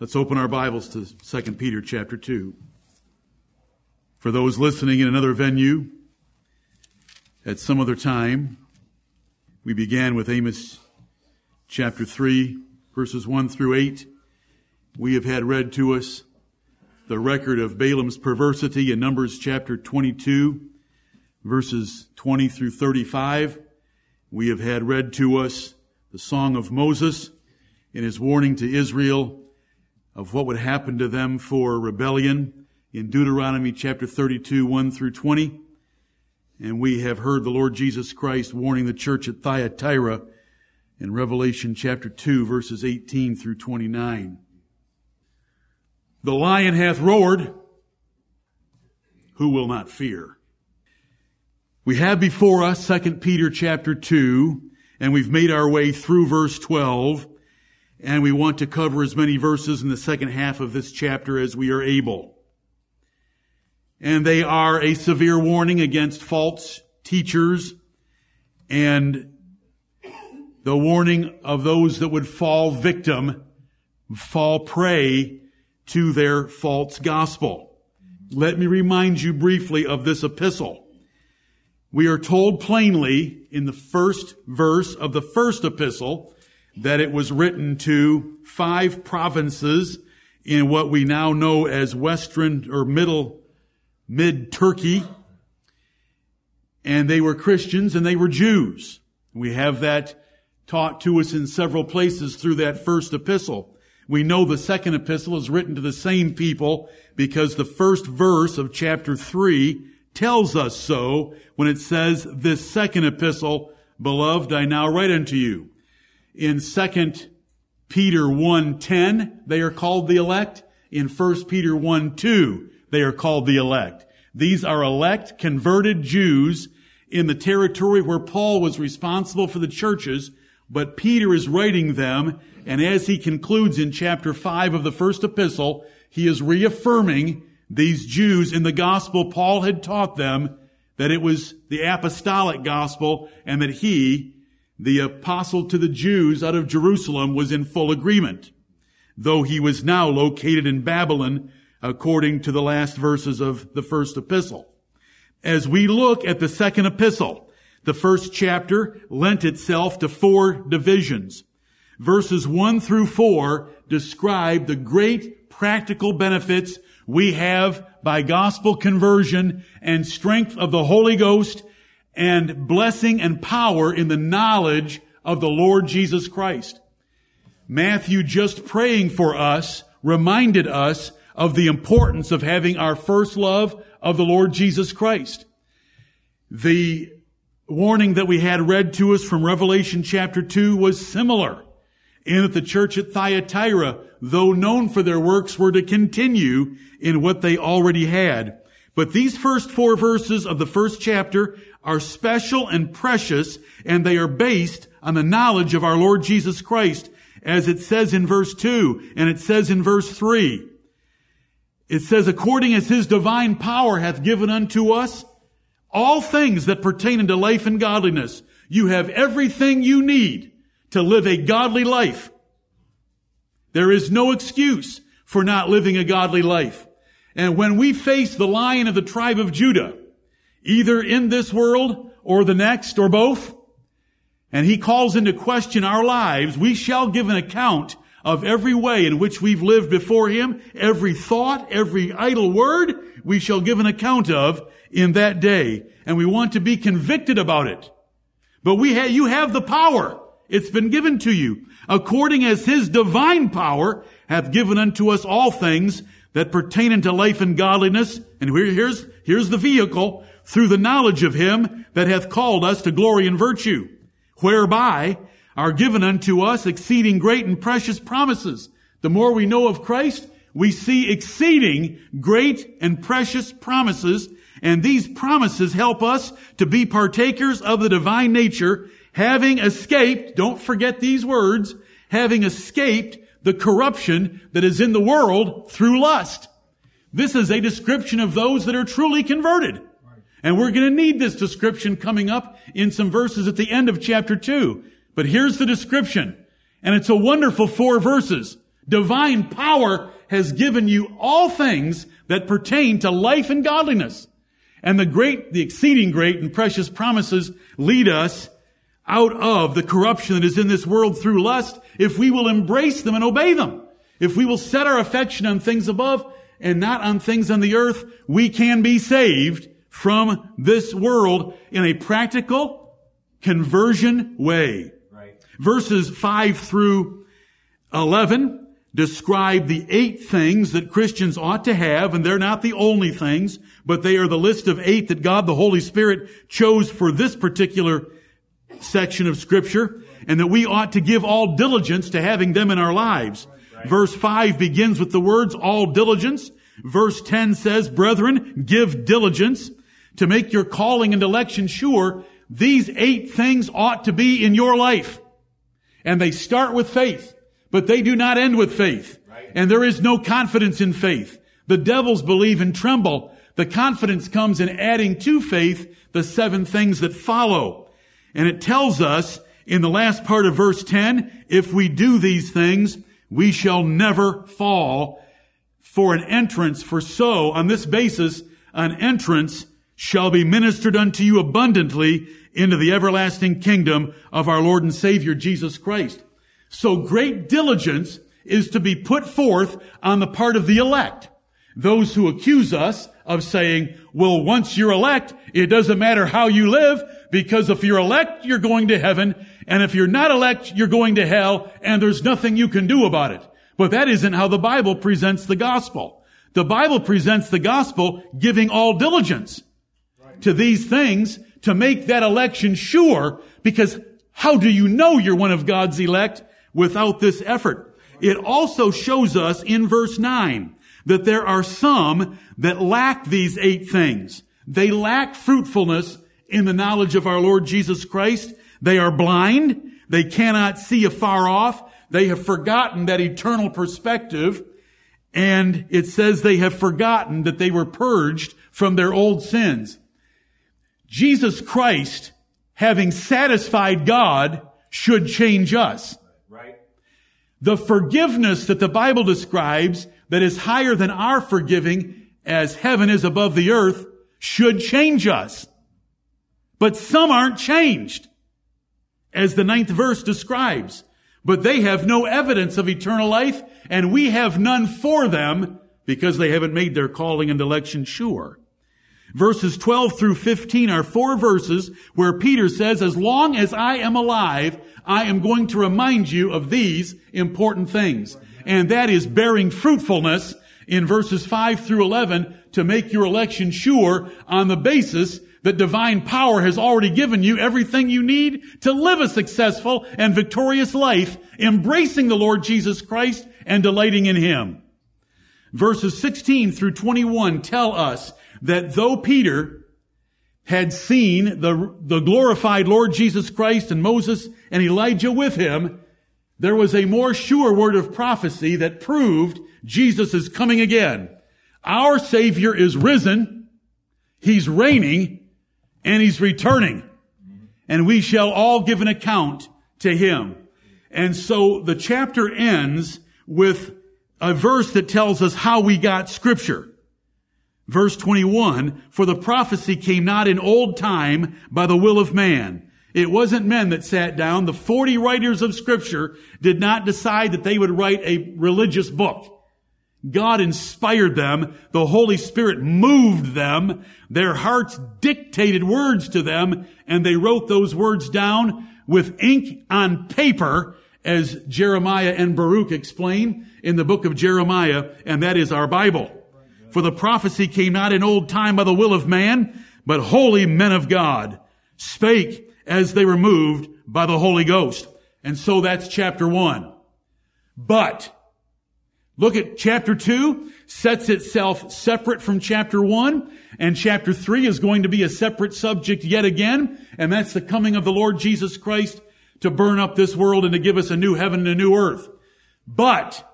Let's open our Bibles to 2 Peter chapter 2. For those listening in another venue, at some other time, we began with Amos chapter 3, verses 1 through 8. We have had read to us the record of Balaam's perversity in Numbers chapter 22, verses 20 through 35. We have had read to us the Song of Moses in his warning to Israel of what would happen to them for rebellion in Deuteronomy chapter 32, 1 through 20. And we have heard the Lord Jesus Christ warning the church at Thyatira in Revelation chapter 2, verses 18 through 29. The lion hath roared. Who will not fear? We have before us 2 Peter chapter 2, and we've made our way through verse 12, and we want to cover as many verses in the second half of this chapter as we are able. And they are a severe warning against false teachers and the warning of those that would fall victim, fall prey to their false gospel. Let me remind you briefly of this epistle. We are told plainly in the first verse of the first epistle that it was written to five provinces in what we now know as Western or Middle, Mid Turkey. And they were Christians and they were Jews. We have that taught to us in several places through that first epistle. We know the second epistle is written to the same people because the first verse of chapter 3 tells us so when it says, this second epistle, beloved, I now write unto you. In 2 Peter 1.10, they are called the elect. In 1 Peter 1.2, they are called the elect. These are elect, converted Jews in the territory where Paul was responsible for the churches, but Peter is writing them and as he concludes in chapter 5 of the first epistle, he is reaffirming these Jews in the gospel Paul had taught them that it was the apostolic gospel and that he, the apostle to the Jews out of Jerusalem, was in full agreement, though he was now located in Babylon according to the last verses of the first epistle. As we look at the second epistle, the first chapter lent itself to four divisions. Verses 1 through 4 describe the great practical benefits we have by gospel conversion and strength of the Holy Ghost and blessing and power in the knowledge of the Lord Jesus Christ. Matthew just praying for us reminded us of the importance of having our first love of the Lord Jesus Christ. The warning that we had read to us from Revelation chapter 2 was similar and that the church at Thyatira, though known for their works, were to continue in what they already had. But these first four verses of the first chapter are special and precious, and they are based on the knowledge of our Lord Jesus Christ, as it says in verse 2, and it says in verse 3. It says, according as his divine power hath given unto us all things that pertain unto life and godliness. You have everything you need to live a godly life. There is no excuse for not living a godly life. And when we face the lion of the tribe of Judah, either in this world or the next or both, and he calls into question our lives, we shall give an account of every way in which we've lived before him, every thought, every idle word, we shall give an account of in that day. And we want to be convicted about it. But we ha- you have the power it's been given to you, according as his divine power hath given unto us all things that pertain unto life and godliness. And here's, here's the vehicle through the knowledge of him that hath called us to glory and virtue, whereby are given unto us exceeding great and precious promises. The more we know of Christ, we see exceeding great and precious promises, and these promises help us to be partakers of the divine nature having escaped, don't forget these words, having escaped the corruption that is in the world through lust. This is a description of those that are truly converted. And we're going to need this description coming up in some verses at the end of chapter 2. But here's the description. And it's a wonderful four verses Divine power has given you all things that pertain to life and godliness. And the great, the exceeding great and precious promises lead us out of the corruption that is in this world through lust if we will embrace them and obey them. If we will set our affection on things above and not on things on the earth, we can be saved from this world in a practical conversion way. Right. Verses 5 through 11 describe the eight things that Christians ought to have, and they're not the only things, but they are the list of eight that God the Holy Spirit chose for this particular section of scripture, and that we ought to give all diligence to having them in our lives. Verse 5 begins with the words, all diligence. Verse 10 says, brethren, give diligence to make your calling and election sure. These eight things ought to be in your life. And they start with faith, but they do not end with faith. And there is no confidence in faith. The devils believe and tremble. The confidence comes in adding to faith the seven things that follow. And it tells us in the last part of verse 10, if we do these things, we shall never fall for an entrance. For so, on this basis, an entrance shall be ministered unto you abundantly into the everlasting kingdom of our Lord and Savior Jesus Christ. So great diligence is to be put forth on the part of the elect. Those who accuse us of saying, well, once you're elect, it doesn't matter how you live, because if you're elect, you're going to heaven, and if you're not elect, you're going to hell, and there's nothing you can do about it. But that isn't how the Bible presents the gospel. The Bible presents the gospel giving all diligence to these things to make that election sure, because how do you know you're one of God's elect without this effort? It also shows us in verse 9 that there are some that lack these eight things. They lack fruitfulness in the knowledge of our Lord Jesus Christ. They are blind. They cannot see afar off. They have forgotten that eternal perspective. And it says they have forgotten that they were purged from their old sins. Jesus Christ, having satisfied God, should change us. Right. The forgiveness that the Bible describes that is higher than our forgiving as heaven is above the earth should change us. But some aren't changed, as the ninth verse describes. But they have no evidence of eternal life, and we have none for them because they haven't made their calling and election sure. Verses 12 through 15 are four verses where Peter says, as long as I am alive, I am going to remind you of these important things. And that is bearing fruitfulness in verses 5 through 11 to make your election sure on the basis that divine power has already given you everything you need to live a successful and victorious life, embracing the Lord Jesus Christ and delighting in Him. Verses 16 through 21 tell us that though Peter had seen the, the glorified Lord Jesus Christ and Moses and Elijah with him, there was a more sure word of prophecy that proved Jesus is coming again. Our Savior is risen. He's reigning and he's returning and we shall all give an account to him. And so the chapter ends with a verse that tells us how we got scripture. Verse 21, for the prophecy came not in old time by the will of man. It wasn't men that sat down. The 40 writers of scripture did not decide that they would write a religious book. God inspired them. The Holy Spirit moved them. Their hearts dictated words to them and they wrote those words down with ink on paper as Jeremiah and Baruch explain in the book of Jeremiah and that is our Bible. For the prophecy came not in old time by the will of man, but holy men of God spake as they were moved by the Holy Ghost. And so that's chapter one. But look at chapter two, sets itself separate from chapter one, and chapter three is going to be a separate subject yet again, and that's the coming of the Lord Jesus Christ to burn up this world and to give us a new heaven and a new earth. But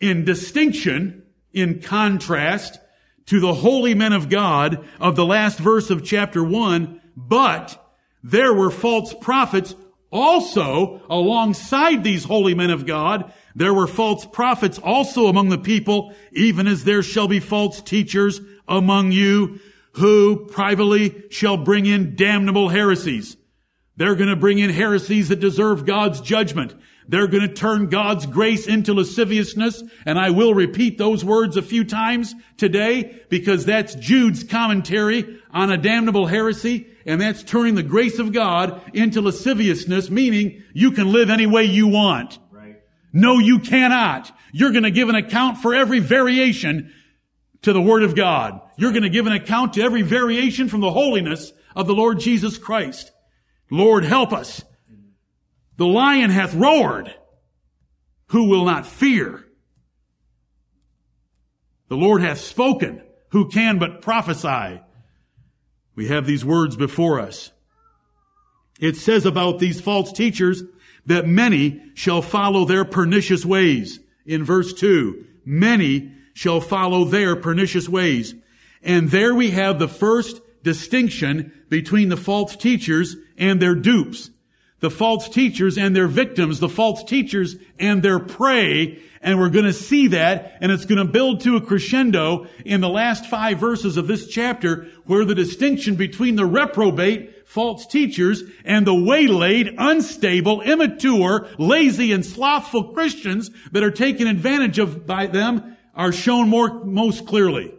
in distinction, in contrast to the holy men of God of the last verse of chapter one, but there were false prophets also alongside these holy men of God There were false prophets also among the people, even as there shall be false teachers among you, who privately shall bring in damnable heresies. They're going to bring in heresies that deserve God's judgment. They're going to turn God's grace into lasciviousness. And I will repeat those words a few times today because that's Jude's commentary on a damnable heresy. And that's turning the grace of God into lasciviousness, meaning you can live any way you want. Right. No, you cannot. You're going to give an account for every variation to the Word of God. You're going to give an account to every variation from the holiness of the Lord Jesus Christ. Lord, help us. The lion hath roared. Who will not fear? The Lord hath spoken. Who can but prophesy? We have these words before us. It says about these false teachers that many shall follow their pernicious ways. In verse 2, many shall follow their pernicious ways. And there we have the first distinction between the false teachers and their dupes. The false teachers and their victims, the false teachers and their prey, and we're going to see that, and it's going to build to a crescendo in the last five verses of this chapter, where the distinction between the reprobate, false teachers, and the waylaid, unstable, immature, lazy, and slothful Christians that are taken advantage of by them are shown more, most clearly.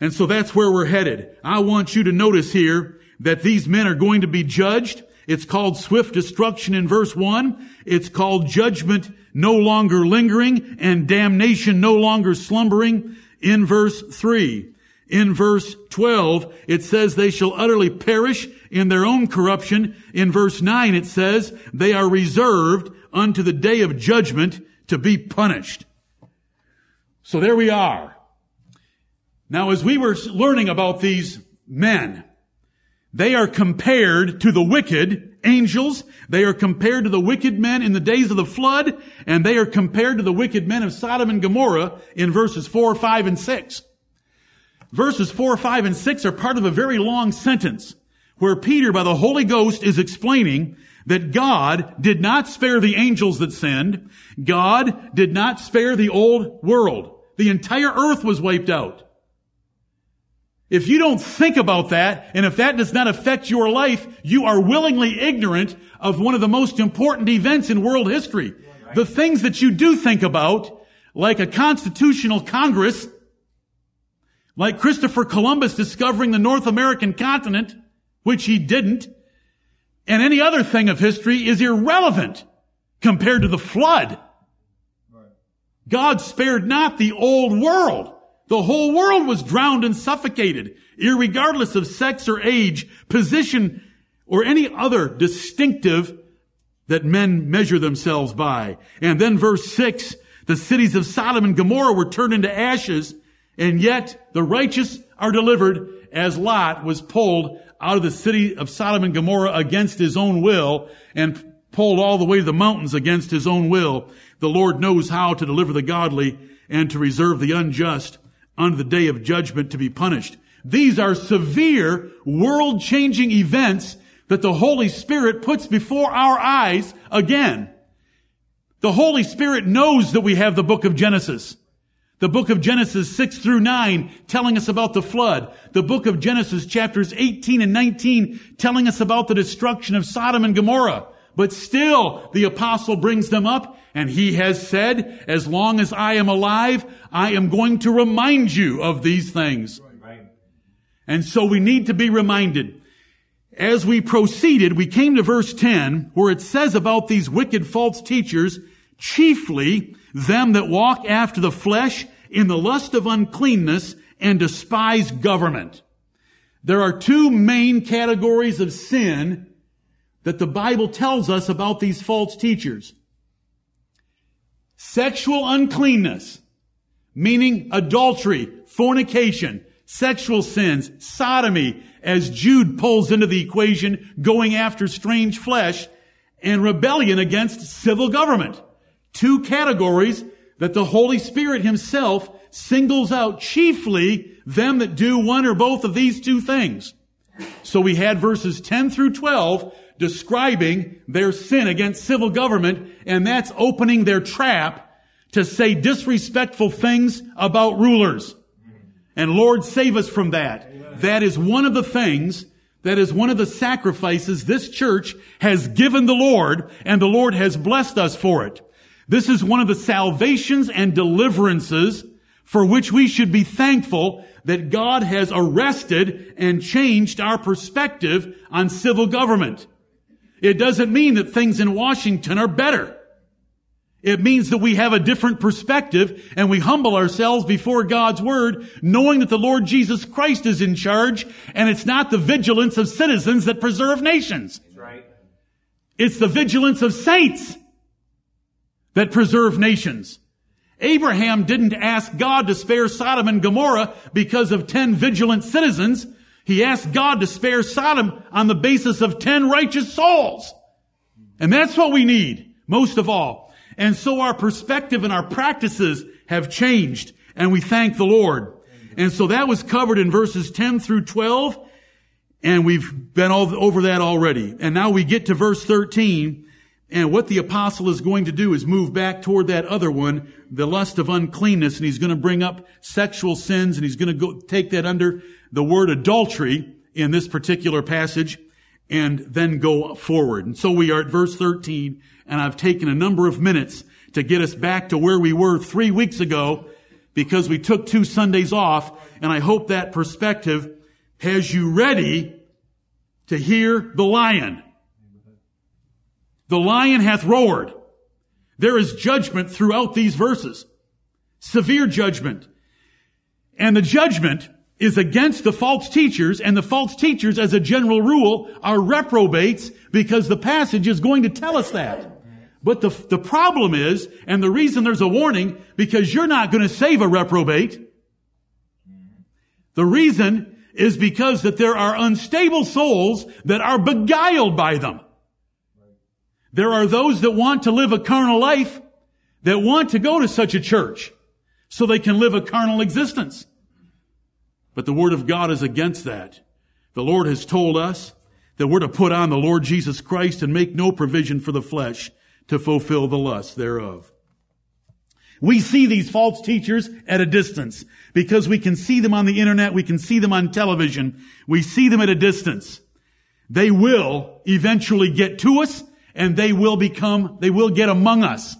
And so that's where we're headed. I want you to notice here that these men are going to be judged. It's called swift destruction in verse one. It's called judgment no longer lingering and damnation no longer slumbering in verse three. In verse 12, it says they shall utterly perish in their own corruption. In verse 9, it says they are reserved unto the day of judgment to be punished. So there we are. Now, as we were learning about these men, they are compared to the wicked angels. They are compared to the wicked men in the days of the flood, and they are compared to the wicked men of Sodom and Gomorrah in verses 4, 5, and 6. Verses 4, 5, and 6 are part of a very long sentence where Peter, by the Holy Ghost, is explaining that God did not spare the angels that sinned. God did not spare the old world. The entire earth was wiped out. If you don't think about that, and if that does not affect your life, you are willingly ignorant of one of the most important events in world history. The things that you do think about, like a constitutional Congress, like Christopher Columbus discovering the North American continent, which he didn't, and any other thing of history is irrelevant compared to the flood. God spared not the old world. The whole world was drowned and suffocated, regardless of sex or age, position, or any other distinctive that men measure themselves by. And then verse 6, the cities of Sodom and Gomorrah were turned into ashes, and yet the righteous are delivered as Lot was pulled out of the city of Sodom and Gomorrah against his own will and pulled all the way to the mountains against his own will. The Lord knows how to deliver the godly and to reserve the unjust on the day of judgment to be punished. These are severe, world-changing events that the Holy Spirit puts before our eyes again. The Holy Spirit knows that we have the book of Genesis. The book of Genesis 6 through 9 telling us about the flood. The book of Genesis chapters 18 and 19 telling us about the destruction of Sodom and Gomorrah. But still, the apostle brings them up and he has said, as long as I am alive, I am going to remind you of these things. And so we need to be reminded. As we proceeded, we came to verse 10 where it says about these wicked false teachers, chiefly them that walk after the flesh in the lust of uncleanness and despise government. There are two main categories of sin that the Bible tells us about these false teachers. Sexual uncleanness, meaning adultery, fornication, sexual sins, sodomy, as Jude pulls into the equation, going after strange flesh, and rebellion against civil government. Two categories that the Holy Spirit himself singles out chiefly them that do one or both of these two things. So we had verses 10 through 12 describing their sin against civil government, and that's opening their trap to say disrespectful things about rulers. And Lord, save us from that. Amen. That is one of the things, that is one of the sacrifices this church has given the Lord, and the Lord has blessed us for it. This is one of the salvations and deliverances for which we should be thankful that God has arrested and changed our perspective on civil government. It doesn't mean that things in Washington are better. It means that we have a different perspective and we humble ourselves before God's Word, knowing that the Lord Jesus Christ is in charge and it's not the vigilance of citizens that preserve nations. Right. It's the vigilance of saints that preserve nations. Abraham didn't ask God to spare Sodom and Gomorrah because of ten vigilant citizens. He asked God to spare Sodom on the basis of ten righteous souls. And that's what we need, most of all. And so our perspective and our practices have changed, and we thank the Lord. And so that was covered in verses 10 through 12, and we've been over that already. And now we get to verse 13, and what the apostle is going to do is move back toward that other one, the lust of uncleanness, and he's going to bring up sexual sins, and he's going to go take that under the word adultery in this particular passage, and then go forward. And so we are at verse 13, and I've taken a number of minutes to get us back to where we were three weeks ago because we took two Sundays off, and I hope that perspective has you ready to hear the lion. The lion hath roared. There is judgment throughout these verses. Severe judgment. And the judgment is against the false teachers, and the false teachers, as a general rule, are reprobates because the passage is going to tell us that. But the, the problem is, and the reason there's a warning, because you're not going to save a reprobate. The reason is because that there are unstable souls that are beguiled by them. There are those that want to live a carnal life that want to go to such a church so they can live a carnal existence. But the Word of God is against that. The Lord has told us that we're to put on the Lord Jesus Christ and make no provision for the flesh to fulfill the lust thereof. We see these false teachers at a distance because we can see them on the internet, we can see them on television, we see them at a distance. They will eventually get to us and they will become, they will get among us.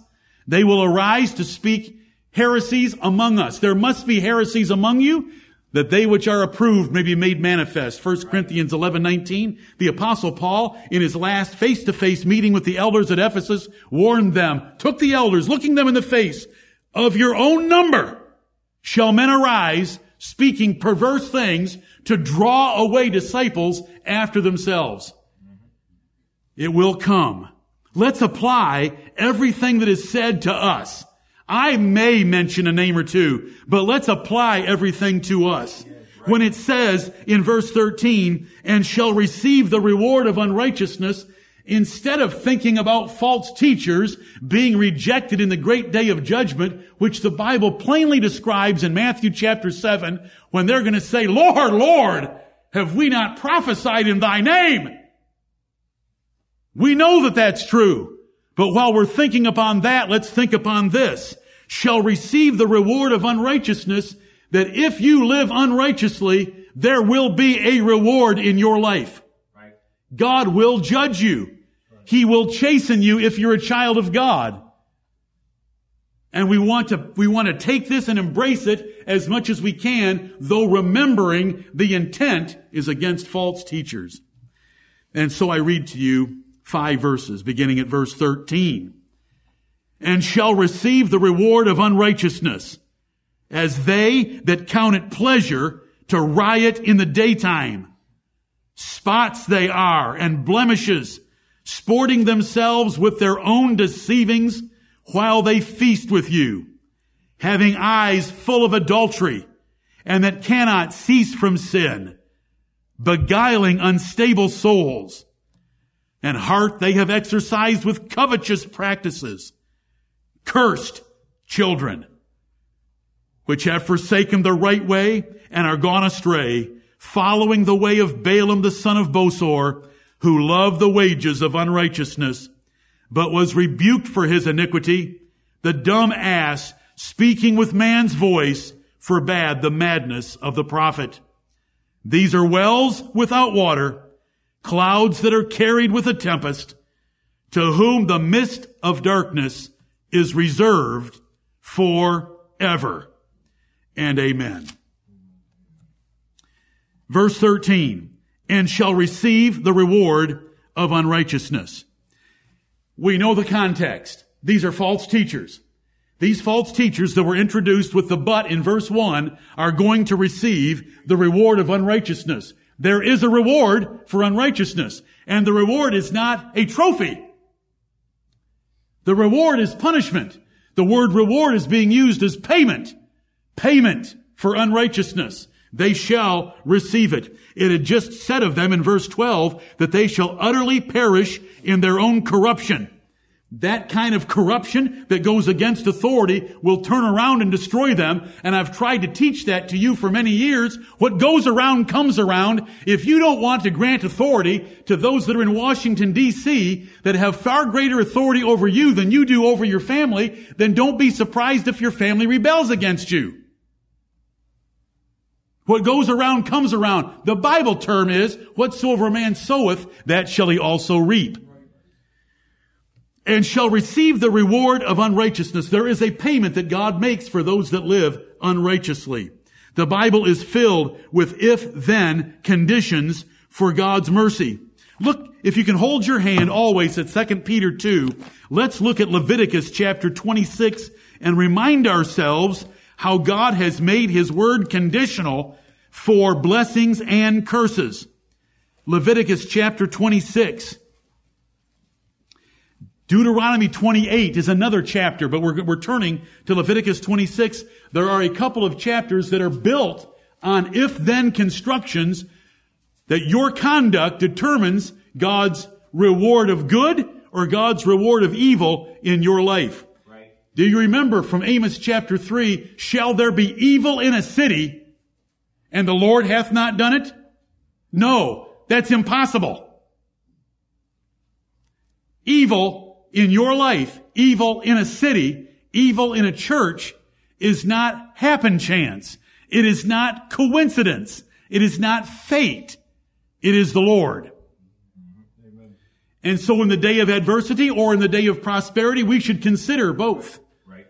They will arise to speak heresies among us. There must be heresies among you that they which are approved may be made manifest. 1 Corinthians 11, 19. The apostle Paul, in his last face-to-face meeting with the elders at Ephesus, warned them, took the elders, looking them in the face, of your own number shall men arise, speaking perverse things to draw away disciples after themselves. It will come. Let's apply everything that is said to us. I may mention a name or two, but let's apply everything to us. When it says in verse 13, and shall receive the reward of unrighteousness, instead of thinking about false teachers being rejected in the great day of judgment, which the Bible plainly describes in Matthew chapter 7, when they're going to say, Lord, Lord, have we not prophesied in thy name? We know that that's true. But while we're thinking upon that, let's think upon this. Shall receive the reward of unrighteousness that if you live unrighteously, there will be a reward in your life. Right. God will judge you. He will chasten you if you're a child of God. And we want to, we want to take this and embrace it as much as we can, though remembering the intent is against false teachers. And so I read to you five verses, beginning at verse 13. And shall receive the reward of unrighteousness, as they that count it pleasure to riot in the daytime. Spots they are and blemishes, sporting themselves with their own deceivings while they feast with you, having eyes full of adultery, and that cannot cease from sin, beguiling unstable souls and heart they have exercised with covetous practices. Cursed children, which have forsaken the right way and are gone astray, following the way of Balaam the son of Bosor, who loved the wages of unrighteousness, but was rebuked for his iniquity, the dumb ass speaking with man's voice forbade the madness of the prophet. These are wells without water, clouds that are carried with a tempest, to whom the mist of darkness is reserved forever. And amen. Verse 13, and shall receive the reward of unrighteousness. We know the context. These are false teachers. These false teachers that were introduced with the but in verse 1 are going to receive the reward of unrighteousness. There is a reward for unrighteousness, and the reward is not a trophy. The reward is punishment. The word reward is being used as payment. Payment for unrighteousness. They shall receive it. It had just said of them in verse 12 that they shall utterly perish in their own corruption. That kind of corruption that goes against authority will turn around and destroy them. And I've tried to teach that to you for many years. What goes around comes around. If you don't want to grant authority to those that are in Washington DC that have far greater authority over you than you do over your family, then don't be surprised if your family rebels against you. What goes around comes around. The Bible term is, whatsoever a man soweth, that shall he also reap and shall receive the reward of unrighteousness. There is a payment that God makes for those that live unrighteously. The Bible is filled with if-then conditions for God's mercy. Look, if you can hold your hand always at 2 Peter 2, let's look at Leviticus chapter 26 and remind ourselves how God has made His word conditional for blessings and curses. Leviticus chapter 26. Deuteronomy 28 is another chapter, but we're, we're turning to Leviticus 26. There are a couple of chapters that are built on if-then constructions that your conduct determines God's reward of good or God's reward of evil in your life. Right. Do you remember from Amos chapter 3, shall there be evil in a city and the Lord hath not done it? No, that's impossible. Evil in your life, evil in a city, evil in a church is not happen chance. It is not coincidence. It is not fate. It is the Lord. Amen. And so in the day of adversity or in the day of prosperity, we should consider both. Right.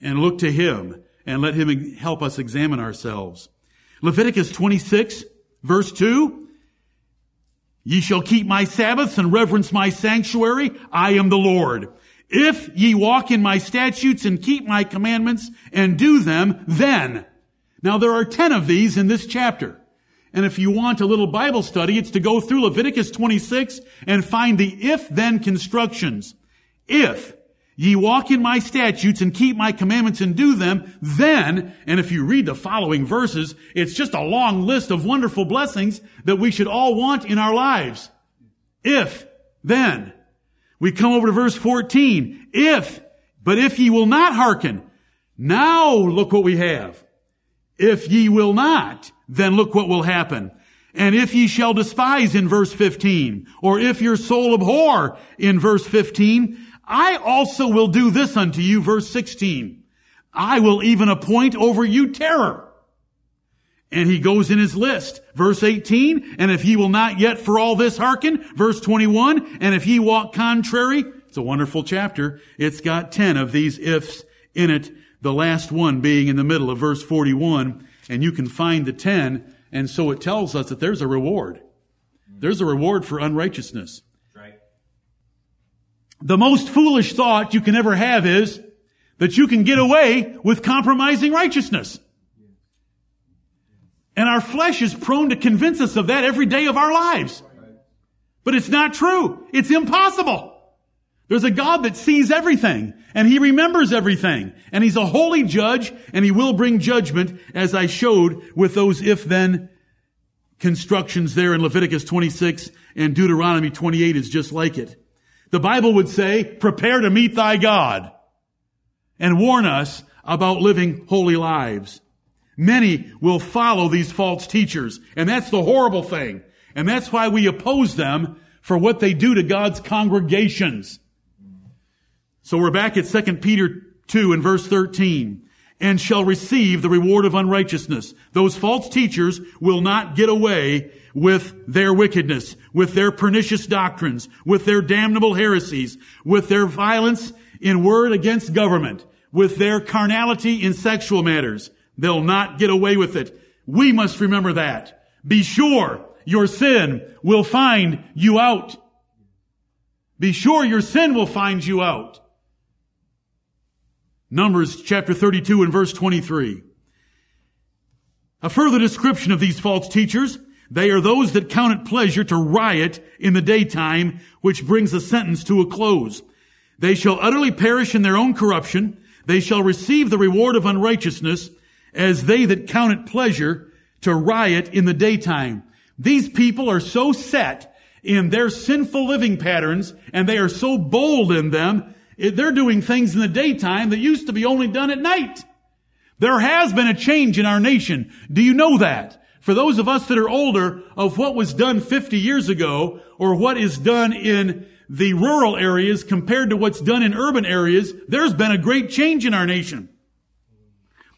And look to Him and let Him help us examine ourselves. Leviticus 26 verse 2, Ye shall keep my Sabbaths and reverence my sanctuary. I am the Lord. If ye walk in my statutes and keep my commandments and do them, then. Now there are ten of these in this chapter. And if you want a little Bible study, it's to go through Leviticus 26 and find the if-then constructions. If ye walk in my statutes and keep my commandments and do them, then, and if you read the following verses, it's just a long list of wonderful blessings that we should all want in our lives. If, then. We come over to verse 14. If, but if ye will not hearken, now look what we have. If ye will not, then look what will happen. And if ye shall despise in verse 15, or if your soul abhor in verse 15, I also will do this unto you, verse 16. I will even appoint over you terror. And he goes in his list. Verse 18, and if ye will not yet for all this hearken, verse 21, and if ye walk contrary, it's a wonderful chapter. It's got 10 of these ifs in it, the last one being in the middle of verse 41, and you can find the 10, and so it tells us that there's a reward. There's a reward for unrighteousness. The most foolish thought you can ever have is that you can get away with compromising righteousness. And our flesh is prone to convince us of that every day of our lives. But it's not true. It's impossible. There's a God that sees everything and he remembers everything and he's a holy judge and he will bring judgment as I showed with those if then constructions there in Leviticus 26 and Deuteronomy 28 is just like it. The Bible would say, prepare to meet thy God and warn us about living holy lives. Many will follow these false teachers, and that's the horrible thing. And that's why we oppose them for what they do to God's congregations. So we're back at 2 Peter 2 and verse 13. And shall receive the reward of unrighteousness. Those false teachers will not get away with their wickedness, with their pernicious doctrines, with their damnable heresies, with their violence in word against government, with their carnality in sexual matters. They'll not get away with it. We must remember that. Be sure your sin will find you out. Be sure your sin will find you out. Numbers chapter 32 and verse 23. A further description of these false teachers. They are those that count it pleasure to riot in the daytime, which brings the sentence to a close. They shall utterly perish in their own corruption. They shall receive the reward of unrighteousness as they that count it pleasure to riot in the daytime. These people are so set in their sinful living patterns and they are so bold in them they're doing things in the daytime that used to be only done at night. There has been a change in our nation. Do you know that? For those of us that are older of what was done 50 years ago or what is done in the rural areas compared to what's done in urban areas, there's been a great change in our nation.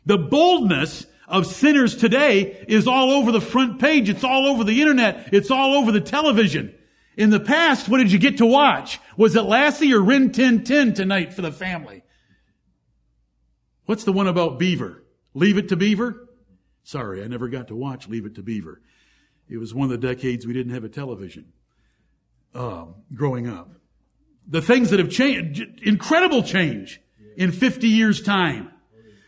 The boldness of sinners today is all over the front page. It's all over the internet. It's all over the television. In the past, what did you get to watch? Was it Lassie or Rin Tin Tin tonight for the family? What's the one about Beaver? Leave It to Beaver? Sorry, I never got to watch Leave It to Beaver. It was one of the decades we didn't have a television um, growing up. The things that have changed, incredible change in 50 years' time.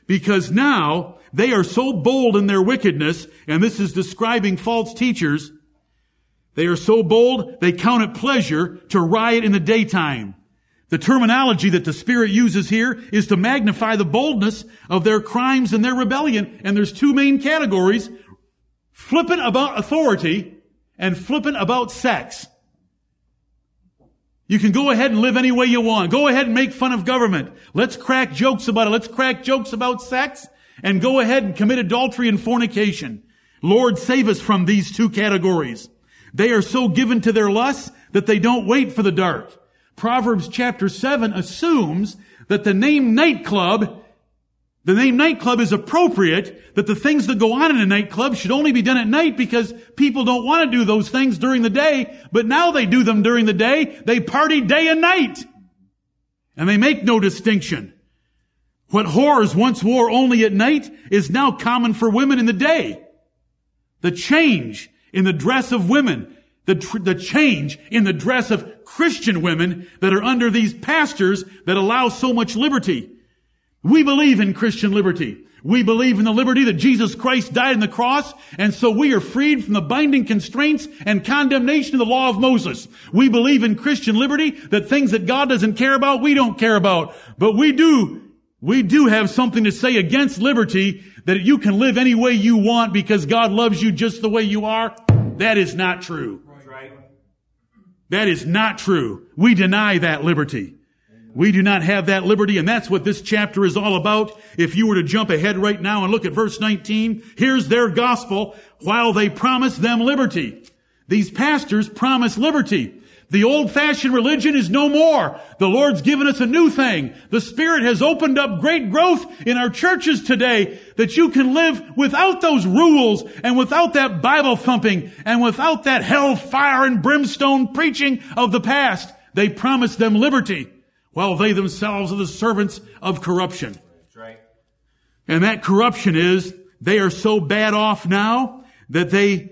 Because now they are so bold in their wickedness, and this is describing false teachers, they are so bold, they count it pleasure to riot in the daytime. The terminology that the Spirit uses here is to magnify the boldness of their crimes and their rebellion. And there's two main categories. Flippant about authority and flippant about sex. You can go ahead and live any way you want. Go ahead and make fun of government. Let's crack jokes about it. Let's crack jokes about sex and go ahead and commit adultery and fornication. Lord, save us from these two categories. They are so given to their lusts that they don't wait for the dark. Proverbs chapter 7 assumes that the name nightclub, the name nightclub is appropriate, that the things that go on in a nightclub should only be done at night because people don't want to do those things during the day, but now they do them during the day. They party day and night. And they make no distinction. What whores once wore only at night is now common for women in the day. The change in the dress of women, the, tr- the change in the dress of Christian women that are under these pastors that allow so much liberty. We believe in Christian liberty. We believe in the liberty that Jesus Christ died on the cross, and so we are freed from the binding constraints and condemnation of the law of Moses. We believe in Christian liberty, that things that God doesn't care about, we don't care about. But we do, we do have something to say against liberty, that you can live any way you want because God loves you just the way you are. That is not true. That is not true. We deny that liberty. We do not have that liberty, and that's what this chapter is all about. If you were to jump ahead right now and look at verse 19, here's their gospel while they promise them liberty. These pastors promise liberty. The old fashioned religion is no more. The Lord's given us a new thing. The Spirit has opened up great growth in our churches today that you can live without those rules and without that Bible thumping and without that hell fire and brimstone preaching of the past. They promise them liberty while they themselves are the servants of corruption. That's right. And that corruption is they are so bad off now that they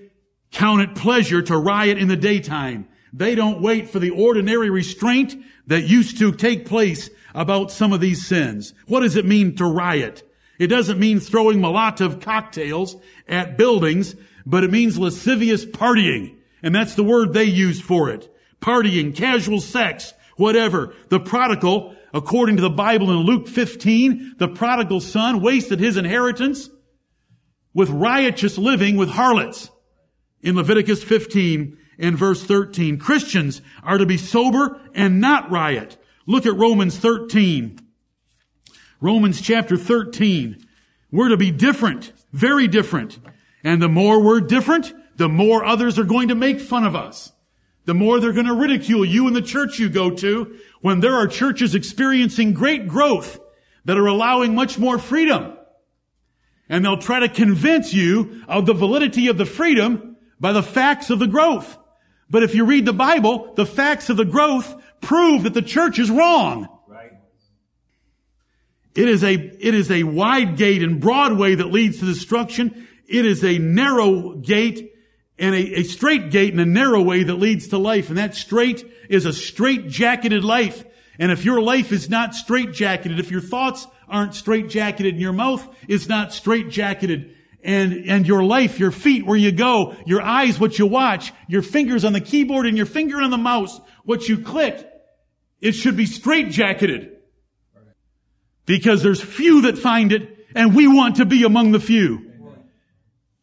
count it pleasure to riot in the daytime they don't wait for the ordinary restraint that used to take place about some of these sins. What does it mean to riot? It doesn't mean throwing Molotov cocktails at buildings, but it means lascivious partying. And that's the word they use for it. Partying, casual sex, whatever. The prodigal, according to the Bible in Luke 15, the prodigal son wasted his inheritance with riotous living with harlots. In Leviticus 15, in verse 13. Christians are to be sober and not riot. Look at Romans 13. Romans chapter 13. We're to be different, very different. And the more we're different, the more others are going to make fun of us. The more they're going to ridicule you and the church you go to when there are churches experiencing great growth that are allowing much more freedom. And they'll try to convince you of the validity of the freedom by the facts of the growth. But if you read the Bible, the facts of the growth prove that the church is wrong. Right. It is a, it is a wide gate and broad way that leads to destruction. It is a narrow gate and a, a straight gate and a narrow way that leads to life. And that straight is a straight jacketed life. And if your life is not straight jacketed, if your thoughts aren't straight jacketed and your mouth is not straight jacketed, and, and your life, your feet, where you go, your eyes, what you watch, your fingers on the keyboard and your finger on the mouse, what you click, it should be straight jacketed. Because there's few that find it, and we want to be among the few.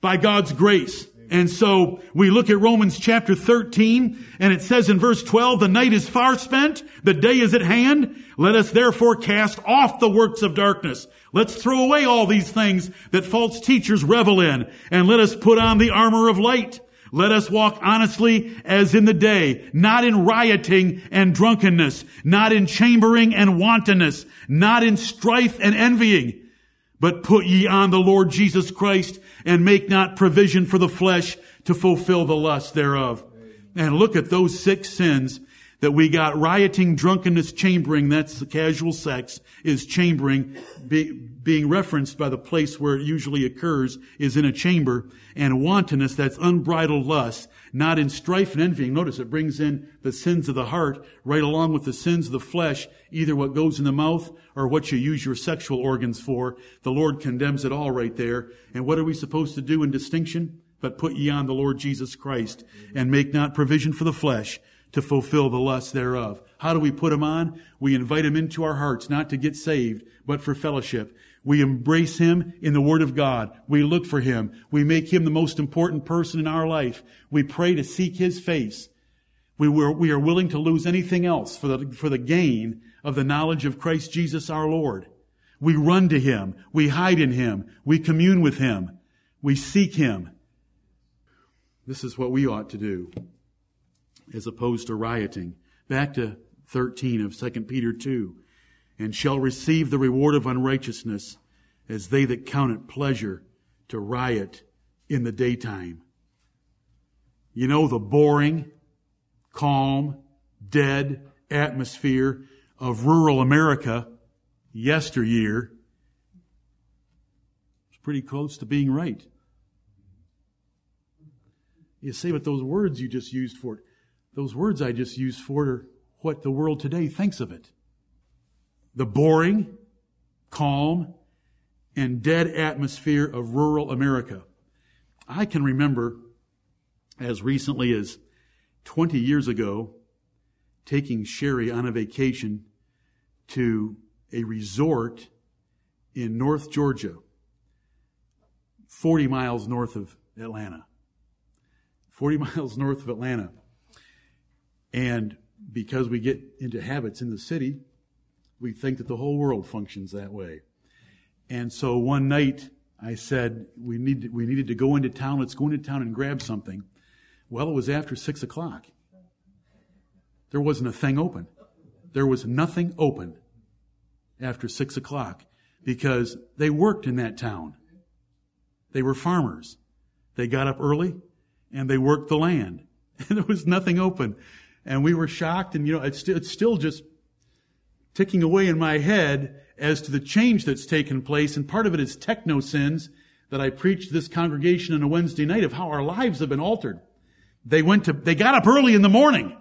By God's grace. And so we look at Romans chapter 13 and it says in verse 12, the night is far spent, the day is at hand. Let us therefore cast off the works of darkness Let's throw away all these things that false teachers revel in and let us put on the armor of light. Let us walk honestly as in the day, not in rioting and drunkenness, not in chambering and wantonness, not in strife and envying, but put ye on the Lord Jesus Christ and make not provision for the flesh to fulfill the lust thereof. And look at those six sins that we got rioting, drunkenness, chambering, that's the casual sex, is chambering, be, being referenced by the place where it usually occurs, is in a chamber, and wantonness, that's unbridled lust, not in strife and envying. Notice it brings in the sins of the heart right along with the sins of the flesh, either what goes in the mouth or what you use your sexual organs for. The Lord condemns it all right there. And what are we supposed to do in distinction? But put ye on the Lord Jesus Christ and make not provision for the flesh to fulfill the lust thereof. How do we put him on? We invite him into our hearts, not to get saved, but for fellowship. We embrace him in the Word of God. We look for him. We make him the most important person in our life. We pray to seek his face. We, were, we are willing to lose anything else for the, for the gain of the knowledge of Christ Jesus our Lord. We run to him. We hide in him. We commune with him. We seek him. This is what we ought to do as opposed to rioting. Back to 13 of 2 Peter 2. And shall receive the reward of unrighteousness as they that count it pleasure to riot in the daytime. You know, the boring, calm, dead atmosphere of rural America yesteryear is pretty close to being right. You say, but those words you just used for it, those words I just used for it are what the world today thinks of it. The boring, calm, and dead atmosphere of rural America. I can remember as recently as 20 years ago taking Sherry on a vacation to a resort in North Georgia, 40 miles north of Atlanta. 40 miles north of Atlanta. And because we get into habits in the city, we think that the whole world functions that way. And so one night I said, we, need, we needed to go into town. Let's go into town and grab something. Well, it was after six o'clock. There wasn't a thing open. There was nothing open after six o'clock because they worked in that town. They were farmers. They got up early and they worked the land. And there was nothing open and we were shocked. And you know, it's, it's still just ticking away in my head as to the change that's taken place. And part of it is techno sins that I preached this congregation on a Wednesday night of how our lives have been altered. They went to, they got up early in the morning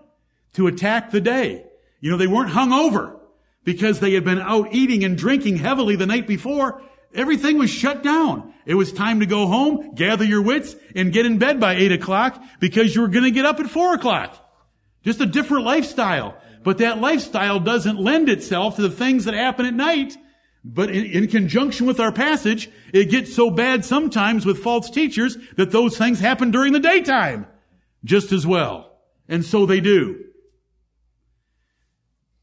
to attack the day. You know, they weren't hung over because they had been out eating and drinking heavily the night before. Everything was shut down. It was time to go home, gather your wits, and get in bed by eight o'clock because you were going to get up at four o'clock. Just a different lifestyle. But that lifestyle doesn't lend itself to the things that happen at night. But in, in, conjunction with our passage, it gets so bad sometimes with false teachers that those things happen during the daytime just as well. And so they do.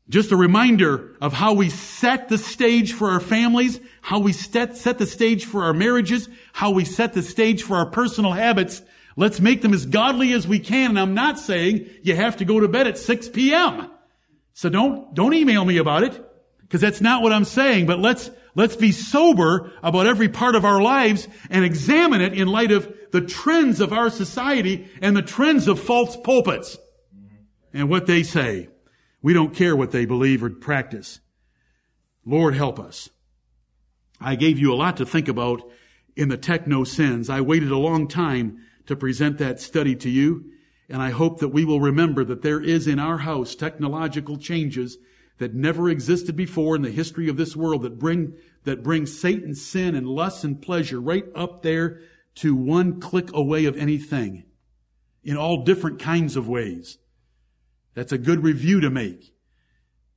Just a reminder of how we set the stage for our families, how we set, set the stage for our marriages, how we set the stage for our personal habits Let's make them as godly as we can. And I'm not saying you have to go to bed at 6 p.m. So don't, don't email me about it, because that's not what I'm saying, but let's, let's be sober about every part of our lives and examine it in light of the trends of our society and the trends of false pulpits and what they say. We don't care what they believe or practice. Lord help us. I gave you a lot to think about in the techno sins. I waited a long time to present that study to you, and I hope that we will remember that there is in our house technological changes that never existed before in the history of this world that bring that bring Satan's sin and lust and pleasure right up there to one click away of anything in all different kinds of ways. That's a good review to make.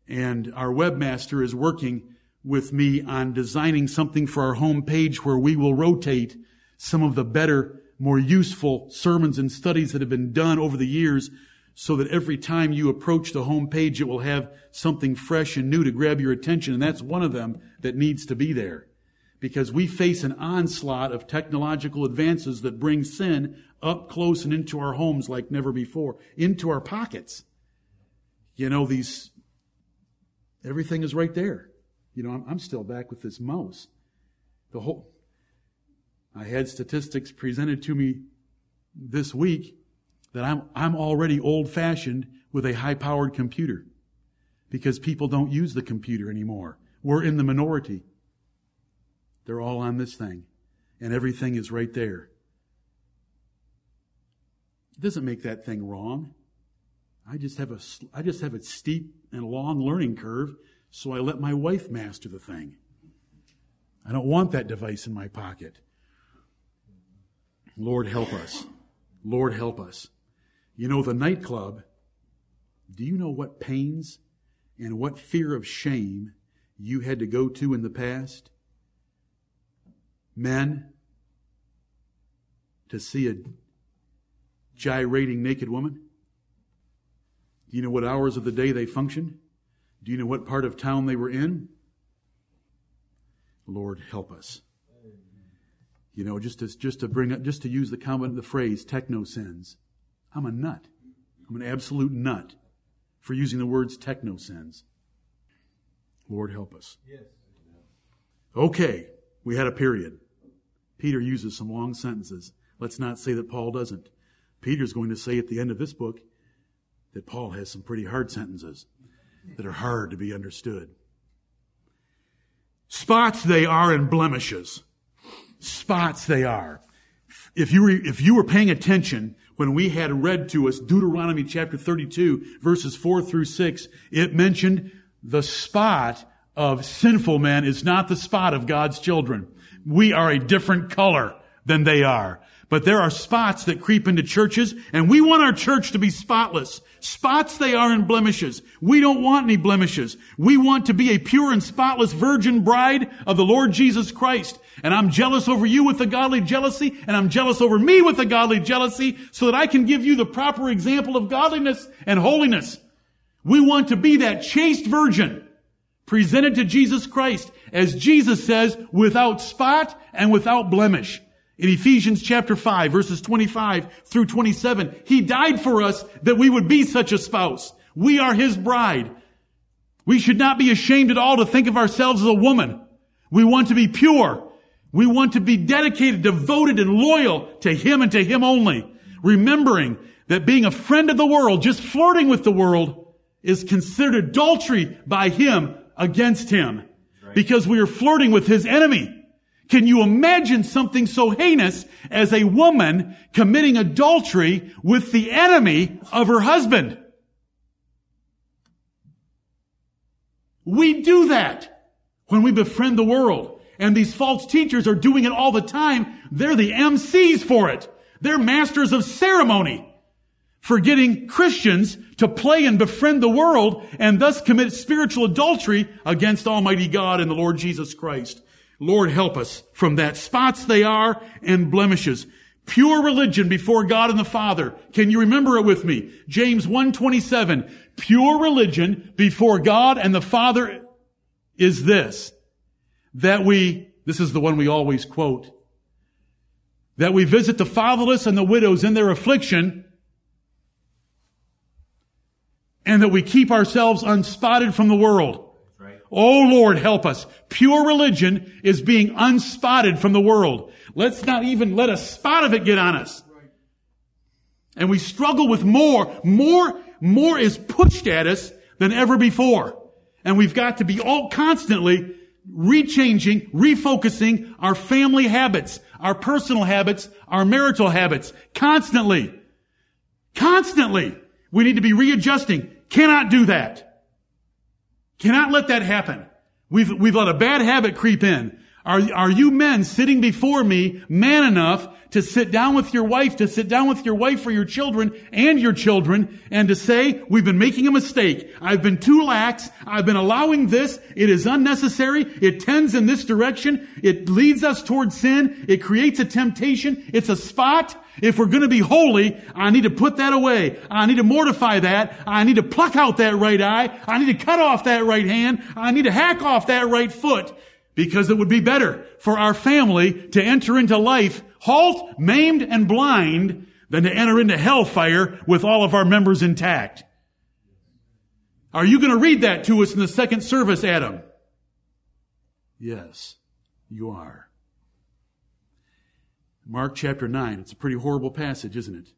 And our webmaster is working with me on designing something for our home page where we will rotate some of the better, more useful sermons and studies that have been done over the years so that every time you approach the home page, it will have something fresh and new to grab your attention. And that's one of them that needs to be there. Because we face an onslaught of technological advances that bring sin up close and into our homes like never before, into our pockets. You know, these, everything is right there. You know, I'm, I'm still back with this mouse. The whole, I had statistics presented to me this week that I'm, I'm already old fashioned with a high powered computer because people don't use the computer anymore. We're in the minority. They're all on this thing and everything is right there. It doesn't make that thing wrong. I just have a, I just have a steep and long learning curve, so I let my wife master the thing. I don't want that device in my pocket. Lord help us. Lord help us. You know, the nightclub, do you know what pains and what fear of shame you had to go to in the past? Men, to see a gyrating naked woman? Do you know what hours of the day they functioned? Do you know what part of town they were in? Lord, help us. You know, just to, just to bring up, just to use the comment, the phrase techno sins. I'm a nut. I'm an absolute nut for using the words techno sins. Lord, help us. Yes. Okay, we had a period. Peter uses some long sentences. Let's not say that Paul doesn't. Peter's going to say at the end of this book, that Paul has some pretty hard sentences that are hard to be understood. Spots they are and blemishes. Spots they are. If you were, if you were paying attention when we had read to us Deuteronomy chapter 32 verses 4 through 6, it mentioned the spot of sinful men is not the spot of God's children. We are a different color than they are. But there are spots that creep into churches, and we want our church to be spotless. Spots they are in blemishes. We don't want any blemishes. We want to be a pure and spotless virgin bride of the Lord Jesus Christ. And I'm jealous over you with a godly jealousy, and I'm jealous over me with a godly jealousy, so that I can give you the proper example of godliness and holiness. We want to be that chaste virgin presented to Jesus Christ, as Jesus says, without spot and without blemish. In Ephesians chapter 5 verses 25 through 27, He died for us that we would be such a spouse. We are His bride. We should not be ashamed at all to think of ourselves as a woman. We want to be pure. We want to be dedicated, devoted, and loyal to Him and to Him only. Remembering that being a friend of the world, just flirting with the world, is considered adultery by Him against Him. Because we are flirting with His enemy. Can you imagine something so heinous as a woman committing adultery with the enemy of her husband? We do that when we befriend the world. And these false teachers are doing it all the time. They're the MCs for it. They're masters of ceremony for getting Christians to play and befriend the world and thus commit spiritual adultery against Almighty God and the Lord Jesus Christ. Lord help us from that. Spots they are and blemishes. Pure religion before God and the Father. Can you remember it with me? James 127. Pure religion before God and the Father is this. That we, this is the one we always quote. that we visit the fatherless and the widows in their affliction, and that we keep ourselves unspotted from the world. Oh Lord, help us. Pure religion is being unspotted from the world. Let's not even let a spot of it get on us. And we struggle with more. More, more is pushed at us than ever before. And we've got to be all constantly rechanging, refocusing our family habits, our personal habits, our marital habits. Constantly. Constantly. We need to be readjusting. Cannot do that. Cannot let that happen. We've, we've let a bad habit creep in. Are, are you men sitting before me man enough to sit down with your wife, to sit down with your wife or your children and your children and to say, we've been making a mistake. I've been too lax. I've been allowing this. It is unnecessary. It tends in this direction. It leads us towards sin. It creates a temptation. It's a spot. If we're going to be holy, I need to put that away. I need to mortify that. I need to pluck out that right eye. I need to cut off that right hand. I need to hack off that right foot because it would be better for our family to enter into life halt, maimed, and blind than to enter into hellfire with all of our members intact. Are you going to read that to us in the second service, Adam? Yes, you are. Mark chapter 9. It's a pretty horrible passage, isn't it?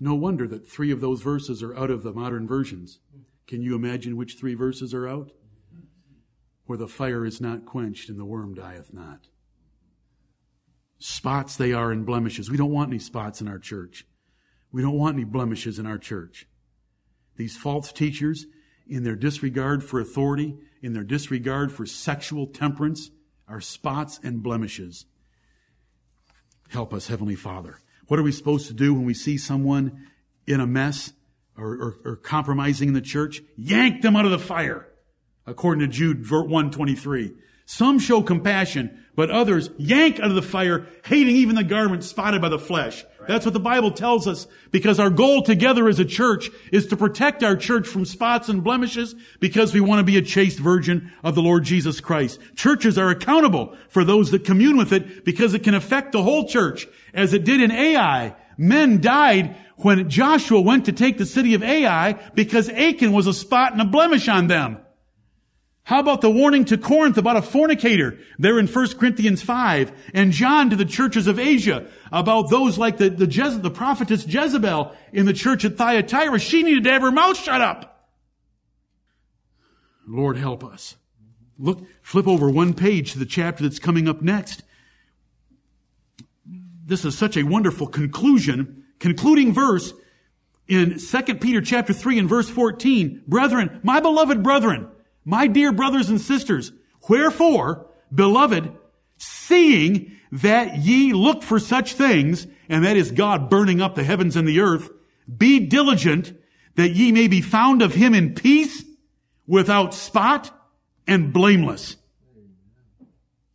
No wonder that three of those verses are out of the modern versions. Can you imagine which three verses are out? Where the fire is not quenched and the worm dieth not. Spots they are and blemishes. We don't want any spots in our church. We don't want any blemishes in our church. These false teachers, in their disregard for authority, in their disregard for sexual temperance, are spots and blemishes. Help us, Heavenly Father. What are we supposed to do when we see someone in a mess or, or, or compromising in the church? Yank them out of the fire according to Jude 123. Some show compassion, but others yank out of the fire, hating even the garment spotted by the flesh. That's what the Bible tells us because our goal together as a church is to protect our church from spots and blemishes because we want to be a chaste virgin of the Lord Jesus Christ. Churches are accountable for those that commune with it because it can affect the whole church as it did in Ai. Men died when Joshua went to take the city of Ai because Achan was a spot and a blemish on them. How about the warning to Corinth about a fornicator there in 1 Corinthians 5 and John to the churches of Asia about those like the, the, Jeze- the prophetess Jezebel in the church at Thyatira? She needed to have her mouth shut up. Lord help us. Look, flip over one page to the chapter that's coming up next. This is such a wonderful conclusion, concluding verse in 2 Peter chapter 3 and verse 14. Brethren, my beloved brethren, my dear brothers and sisters, wherefore, beloved, seeing that ye look for such things, and that is God burning up the heavens and the earth, be diligent that ye may be found of him in peace, without spot, and blameless.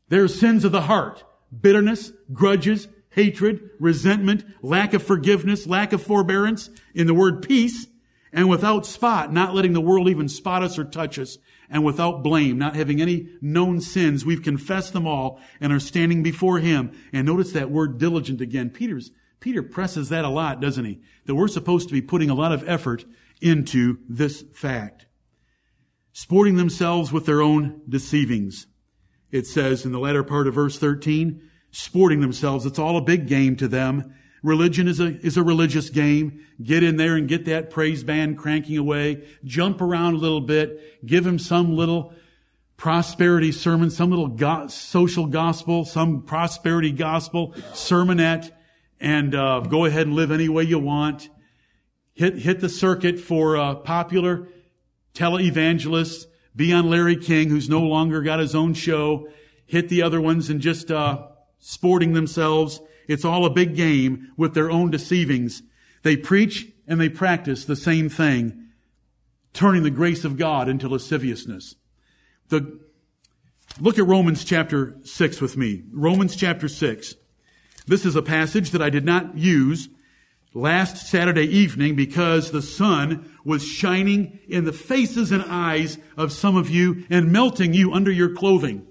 There are sins of the heart, bitterness, grudges, hatred, resentment, lack of forgiveness, lack of forbearance, in the word peace, and without spot, not letting the world even spot us or touch us, and without blame, not having any known sins. We've confessed them all and are standing before Him. And notice that word diligent again. Peter's, Peter presses that a lot, doesn't he? That we're supposed to be putting a lot of effort into this fact. Sporting themselves with their own deceivings. It says in the latter part of verse 13, sporting themselves. It's all a big game to them. Religion is a, is a religious game. Get in there and get that praise band cranking away. Jump around a little bit. Give him some little prosperity sermon, some little go- social gospel, some prosperity gospel sermonette, and uh, go ahead and live any way you want. Hit hit the circuit for uh, popular televangelists. Be on Larry King, who's no longer got his own show. Hit the other ones and just uh, sporting themselves it's all a big game with their own deceivings. They preach and they practice the same thing, turning the grace of God into lasciviousness. The, look at Romans chapter 6 with me. Romans chapter 6. This is a passage that I did not use last Saturday evening because the sun was shining in the faces and eyes of some of you and melting you under your clothing.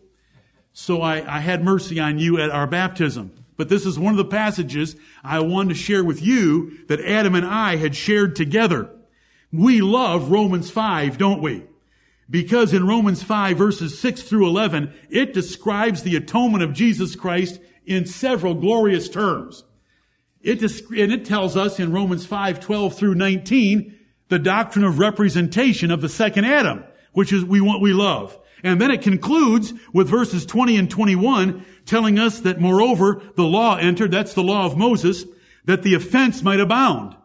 so I, I had mercy on you at our baptism. But this is one of the passages I wanted to share with you that Adam and I had shared together. We love Romans 5, don't we? Because in Romans 5 verses 6 through 11, it describes the atonement of Jesus Christ in several glorious terms. It, and it tells us in Romans 5, 12 through 19, the doctrine of representation of the second Adam, which is we want, we love. And then it concludes with verses 20 and 21 telling us that moreover, the law entered, that's the law of Moses, that the offense might abound.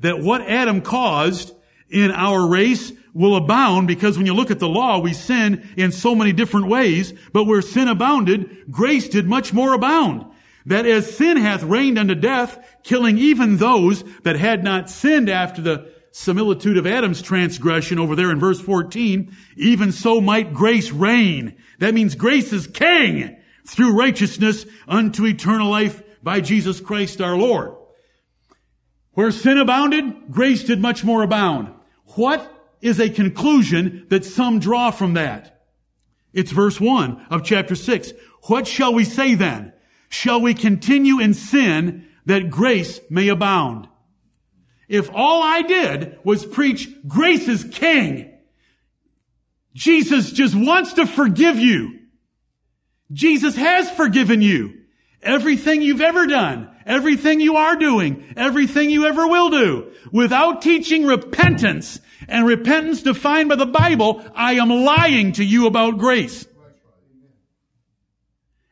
That what Adam caused in our race will abound because when you look at the law, we sin in so many different ways, but where sin abounded, grace did much more abound. That as sin hath reigned unto death, killing even those that had not sinned after the similitude of Adam's transgression over there in verse 14, even so might grace reign. That means grace is king through righteousness unto eternal life by Jesus Christ our Lord. Where sin abounded, grace did much more abound. What is a conclusion that some draw from that? It's verse 1 of chapter 6. What shall we say then? Shall we continue in sin that grace may abound? If all I did was preach grace is king, Jesus just wants to forgive you. Jesus has forgiven you. Everything you've ever done, everything you are doing, everything you ever will do. Without teaching repentance, and repentance defined by the Bible, I am lying to you about grace.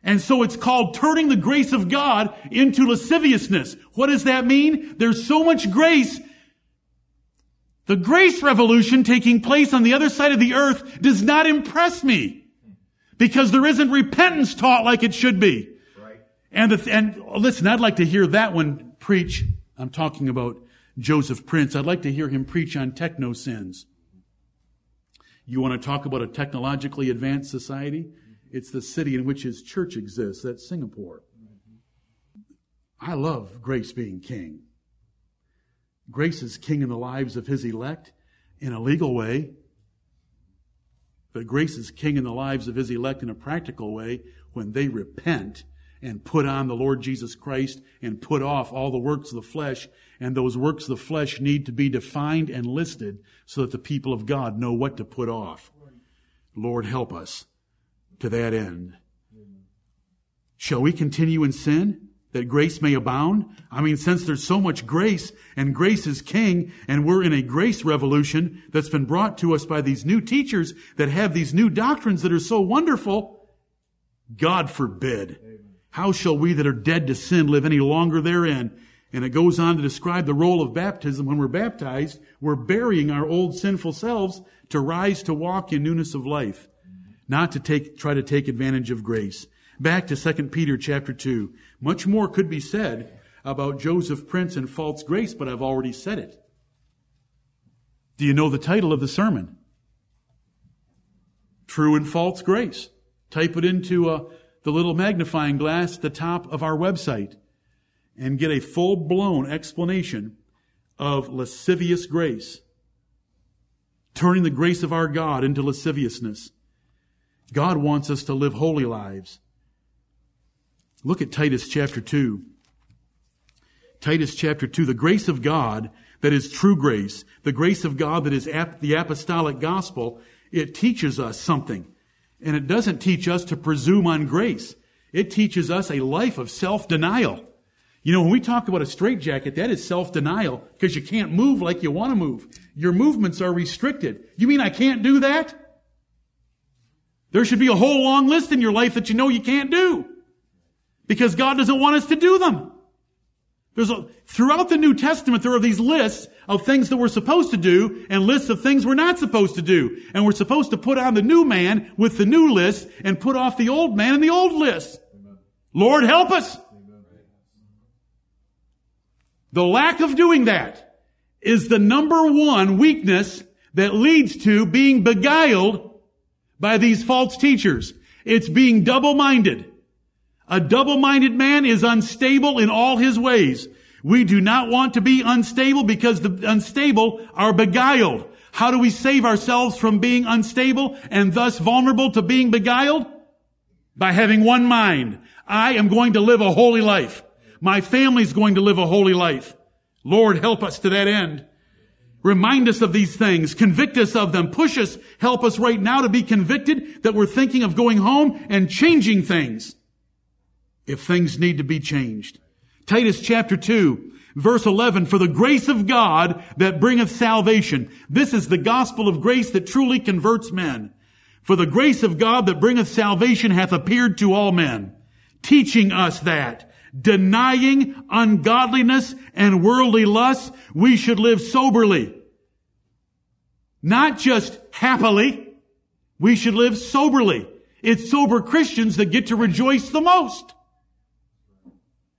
And so it's called turning the grace of God into lasciviousness. What does that mean? There's so much grace. The grace revolution taking place on the other side of the earth does not impress me because there isn't repentance taught like it should be. Right. And, the, and listen, I'd like to hear that one preach. I'm talking about Joseph Prince. I'd like to hear him preach on techno sins. You want to talk about a technologically advanced society? It's the city in which his church exists. That's Singapore. Mm-hmm. I love grace being king. Grace is king in the lives of his elect in a legal way, but grace is king in the lives of his elect in a practical way when they repent and put on the Lord Jesus Christ and put off all the works of the flesh. And those works of the flesh need to be defined and listed so that the people of God know what to put off. Lord, help us to that end. Shall we continue in sin that grace may abound? I mean, since there's so much grace and grace is king and we're in a grace revolution that's been brought to us by these new teachers that have these new doctrines that are so wonderful, God forbid. How shall we that are dead to sin live any longer therein? And it goes on to describe the role of baptism. When we're baptized, we're burying our old sinful selves to rise to walk in newness of life not to take, try to take advantage of grace. Back to 2 Peter chapter 2. Much more could be said about Joseph Prince and false grace, but I've already said it. Do you know the title of the sermon? True and false grace. Type it into uh, the little magnifying glass at the top of our website and get a full blown explanation of lascivious grace. Turning the grace of our God into lasciviousness. God wants us to live holy lives. Look at Titus chapter 2. Titus chapter 2. The grace of God that is true grace, the grace of God that is ap- the apostolic gospel, it teaches us something. And it doesn't teach us to presume on grace. It teaches us a life of self-denial. You know, when we talk about a straitjacket, that is self-denial because you can't move like you want to move. Your movements are restricted. You mean I can't do that? There should be a whole long list in your life that you know you can't do. Because God doesn't want us to do them. There's a, throughout the New Testament, there are these lists of things that we're supposed to do and lists of things we're not supposed to do. And we're supposed to put on the new man with the new list and put off the old man and the old list. Amen. Lord help us. Amen. The lack of doing that is the number one weakness that leads to being beguiled by these false teachers. It's being double-minded. A double-minded man is unstable in all his ways. We do not want to be unstable because the unstable are beguiled. How do we save ourselves from being unstable and thus vulnerable to being beguiled? by having one mind. I am going to live a holy life. My family's going to live a holy life. Lord, help us to that end. Remind us of these things. Convict us of them. Push us. Help us right now to be convicted that we're thinking of going home and changing things. If things need to be changed. Titus chapter 2, verse 11, for the grace of God that bringeth salvation. This is the gospel of grace that truly converts men. For the grace of God that bringeth salvation hath appeared to all men, teaching us that, denying ungodliness and worldly lusts, we should live soberly. Not just happily, we should live soberly. It's sober Christians that get to rejoice the most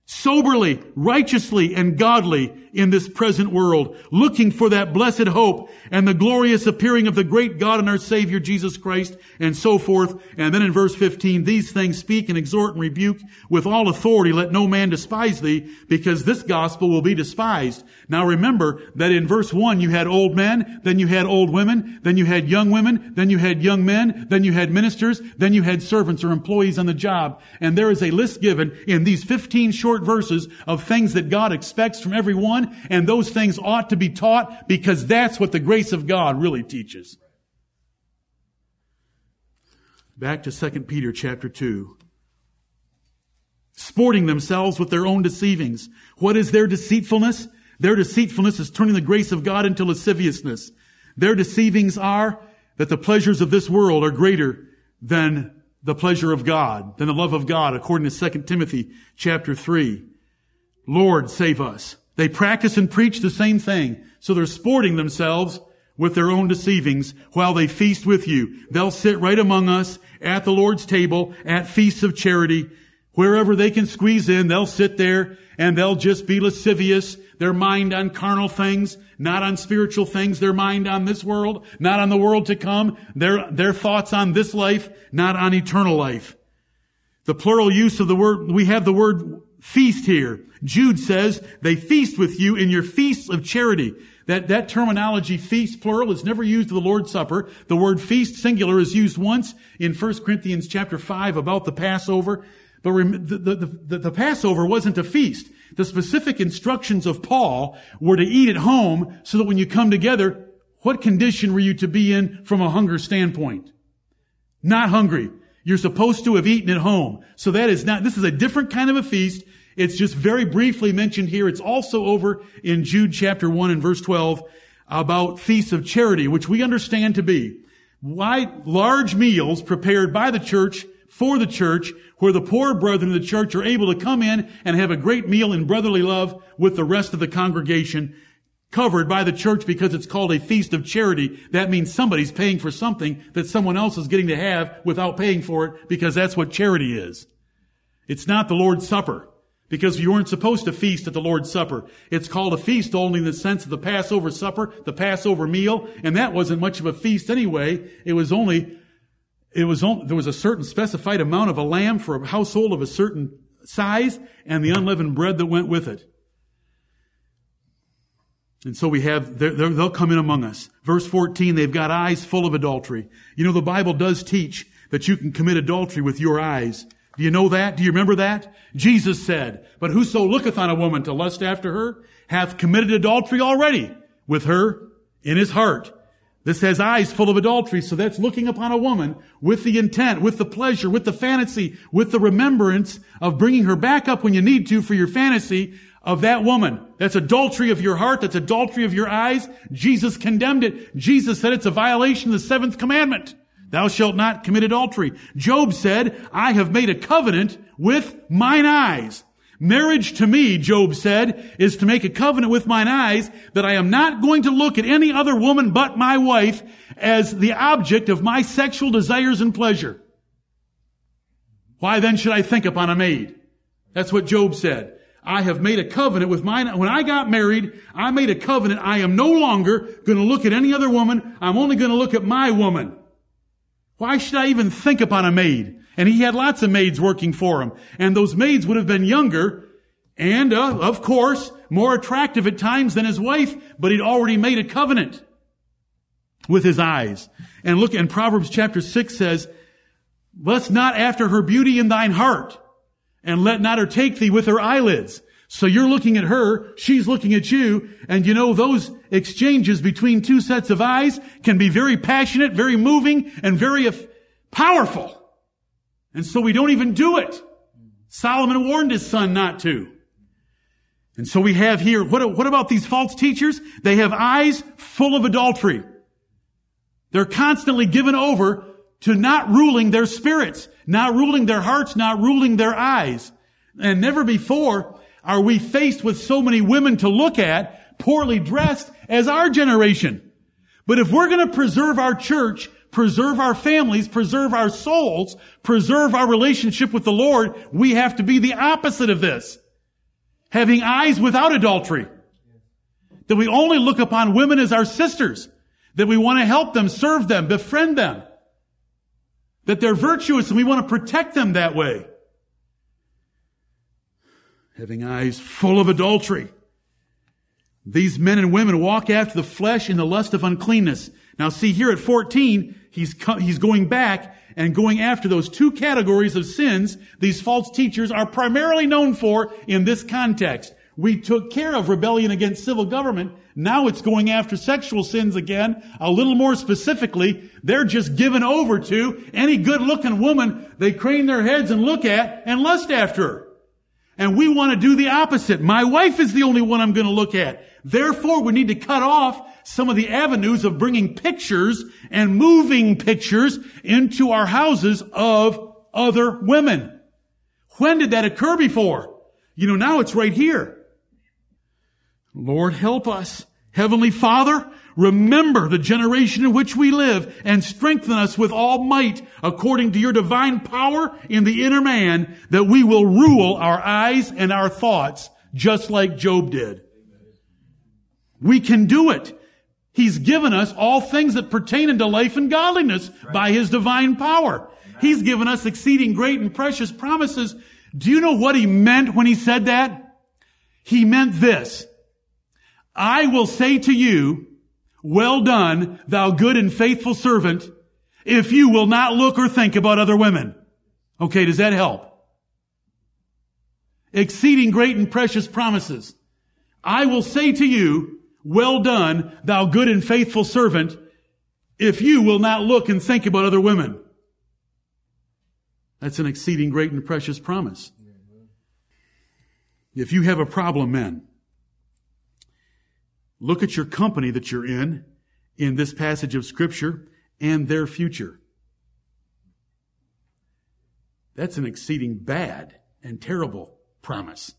soberly, righteously, and godly in this present world, looking for that blessed hope and the glorious appearing of the great God and our Savior Jesus Christ, and so forth. And then in verse 15, these things speak and exhort and rebuke with all authority. Let no man despise thee, because this gospel will be despised. Now remember that in verse 1 you had old men, then you had old women, then you had young women, then you had young men, then you had ministers, then you had servants or employees on the job. And there is a list given in these 15 short verses of things that God expects from everyone and those things ought to be taught because that's what the grace of God really teaches. Back to 2 Peter chapter 2. Sporting themselves with their own deceivings. What is their deceitfulness? Their deceitfulness is turning the grace of God into lasciviousness. Their deceivings are that the pleasures of this world are greater than the pleasure of God, than the love of God, according to 2 Timothy chapter 3. Lord, save us. They practice and preach the same thing. So they're sporting themselves with their own deceivings while they feast with you. They'll sit right among us at the Lord's table, at feasts of charity. Wherever they can squeeze in, they'll sit there and they'll just be lascivious. Their mind on carnal things, not on spiritual things. Their mind on this world, not on the world to come. Their, their thoughts on this life, not on eternal life. The plural use of the word, we have the word feast here. Jude says they feast with you in your feasts of charity. That, that terminology, feast plural, is never used in the Lord's Supper. The word feast singular is used once in 1 Corinthians chapter 5 about the Passover. But the, the, the, the Passover wasn't a feast. The specific instructions of Paul were to eat at home so that when you come together, what condition were you to be in from a hunger standpoint? Not hungry. You're supposed to have eaten at home. So that is not, this is a different kind of a feast. It's just very briefly mentioned here. It's also over in Jude chapter 1 and verse 12 about feasts of charity, which we understand to be large meals prepared by the church for the church where the poor brethren of the church are able to come in and have a great meal in brotherly love with the rest of the congregation covered by the church because it's called a feast of charity. That means somebody's paying for something that someone else is getting to have without paying for it because that's what charity is. It's not the Lord's Supper because you weren't supposed to feast at the Lord's Supper. It's called a feast only in the sense of the Passover supper, the Passover meal, and that wasn't much of a feast anyway. It was only, it was only, there was a certain specified amount of a lamb for a household of a certain size and the unleavened bread that went with it. And so we have, they'll come in among us. Verse 14, they've got eyes full of adultery. You know, the Bible does teach that you can commit adultery with your eyes. Do you know that? Do you remember that? Jesus said, but whoso looketh on a woman to lust after her hath committed adultery already with her in his heart. This has eyes full of adultery, so that's looking upon a woman with the intent, with the pleasure, with the fantasy, with the remembrance of bringing her back up when you need to for your fantasy of that woman. That's adultery of your heart. That's adultery of your eyes. Jesus condemned it. Jesus said it's a violation of the seventh commandment. Thou shalt not commit adultery. Job said, I have made a covenant with mine eyes. Marriage to me, Job said, is to make a covenant with mine eyes that I am not going to look at any other woman but my wife as the object of my sexual desires and pleasure. Why then should I think upon a maid? That's what Job said. I have made a covenant with mine. When I got married, I made a covenant. I am no longer going to look at any other woman. I'm only going to look at my woman. Why should I even think upon a maid? And he had lots of maids working for him. And those maids would have been younger and, uh, of course, more attractive at times than his wife, but he'd already made a covenant with his eyes. And look, and Proverbs chapter 6 says, Lust not after her beauty in thine heart, and let not her take thee with her eyelids. So you're looking at her, she's looking at you, and you know those exchanges between two sets of eyes can be very passionate, very moving, and very powerful. And so we don't even do it. Solomon warned his son not to. And so we have here, what, what about these false teachers? They have eyes full of adultery. They're constantly given over to not ruling their spirits, not ruling their hearts, not ruling their eyes. And never before are we faced with so many women to look at, poorly dressed, as our generation. But if we're going to preserve our church, preserve our families, preserve our souls, preserve our relationship with the Lord, we have to be the opposite of this having eyes without adultery. That we only look upon women as our sisters. That we want to help them, serve them, befriend them. That they're virtuous and we want to protect them that way. Having eyes full of adultery. These men and women walk after the flesh in the lust of uncleanness. Now see here at 14, he's, he's going back and going after those two categories of sins these false teachers are primarily known for in this context. We took care of rebellion against civil government. Now it's going after sexual sins again. A little more specifically, they're just given over to any good looking woman they crane their heads and look at and lust after her. And we want to do the opposite. My wife is the only one I'm going to look at. Therefore, we need to cut off some of the avenues of bringing pictures and moving pictures into our houses of other women. When did that occur before? You know, now it's right here. Lord, help us. Heavenly Father, remember the generation in which we live and strengthen us with all might according to your divine power in the inner man that we will rule our eyes and our thoughts just like Job did. We can do it. He's given us all things that pertain unto life and godliness by His divine power. He's given us exceeding great and precious promises. Do you know what He meant when He said that? He meant this. I will say to you, well done, thou good and faithful servant, if you will not look or think about other women. Okay, does that help? Exceeding great and precious promises. I will say to you, well done, thou good and faithful servant, if you will not look and think about other women. That's an exceeding great and precious promise. If you have a problem, men, look at your company that you're in, in this passage of scripture, and their future. That's an exceeding bad and terrible promise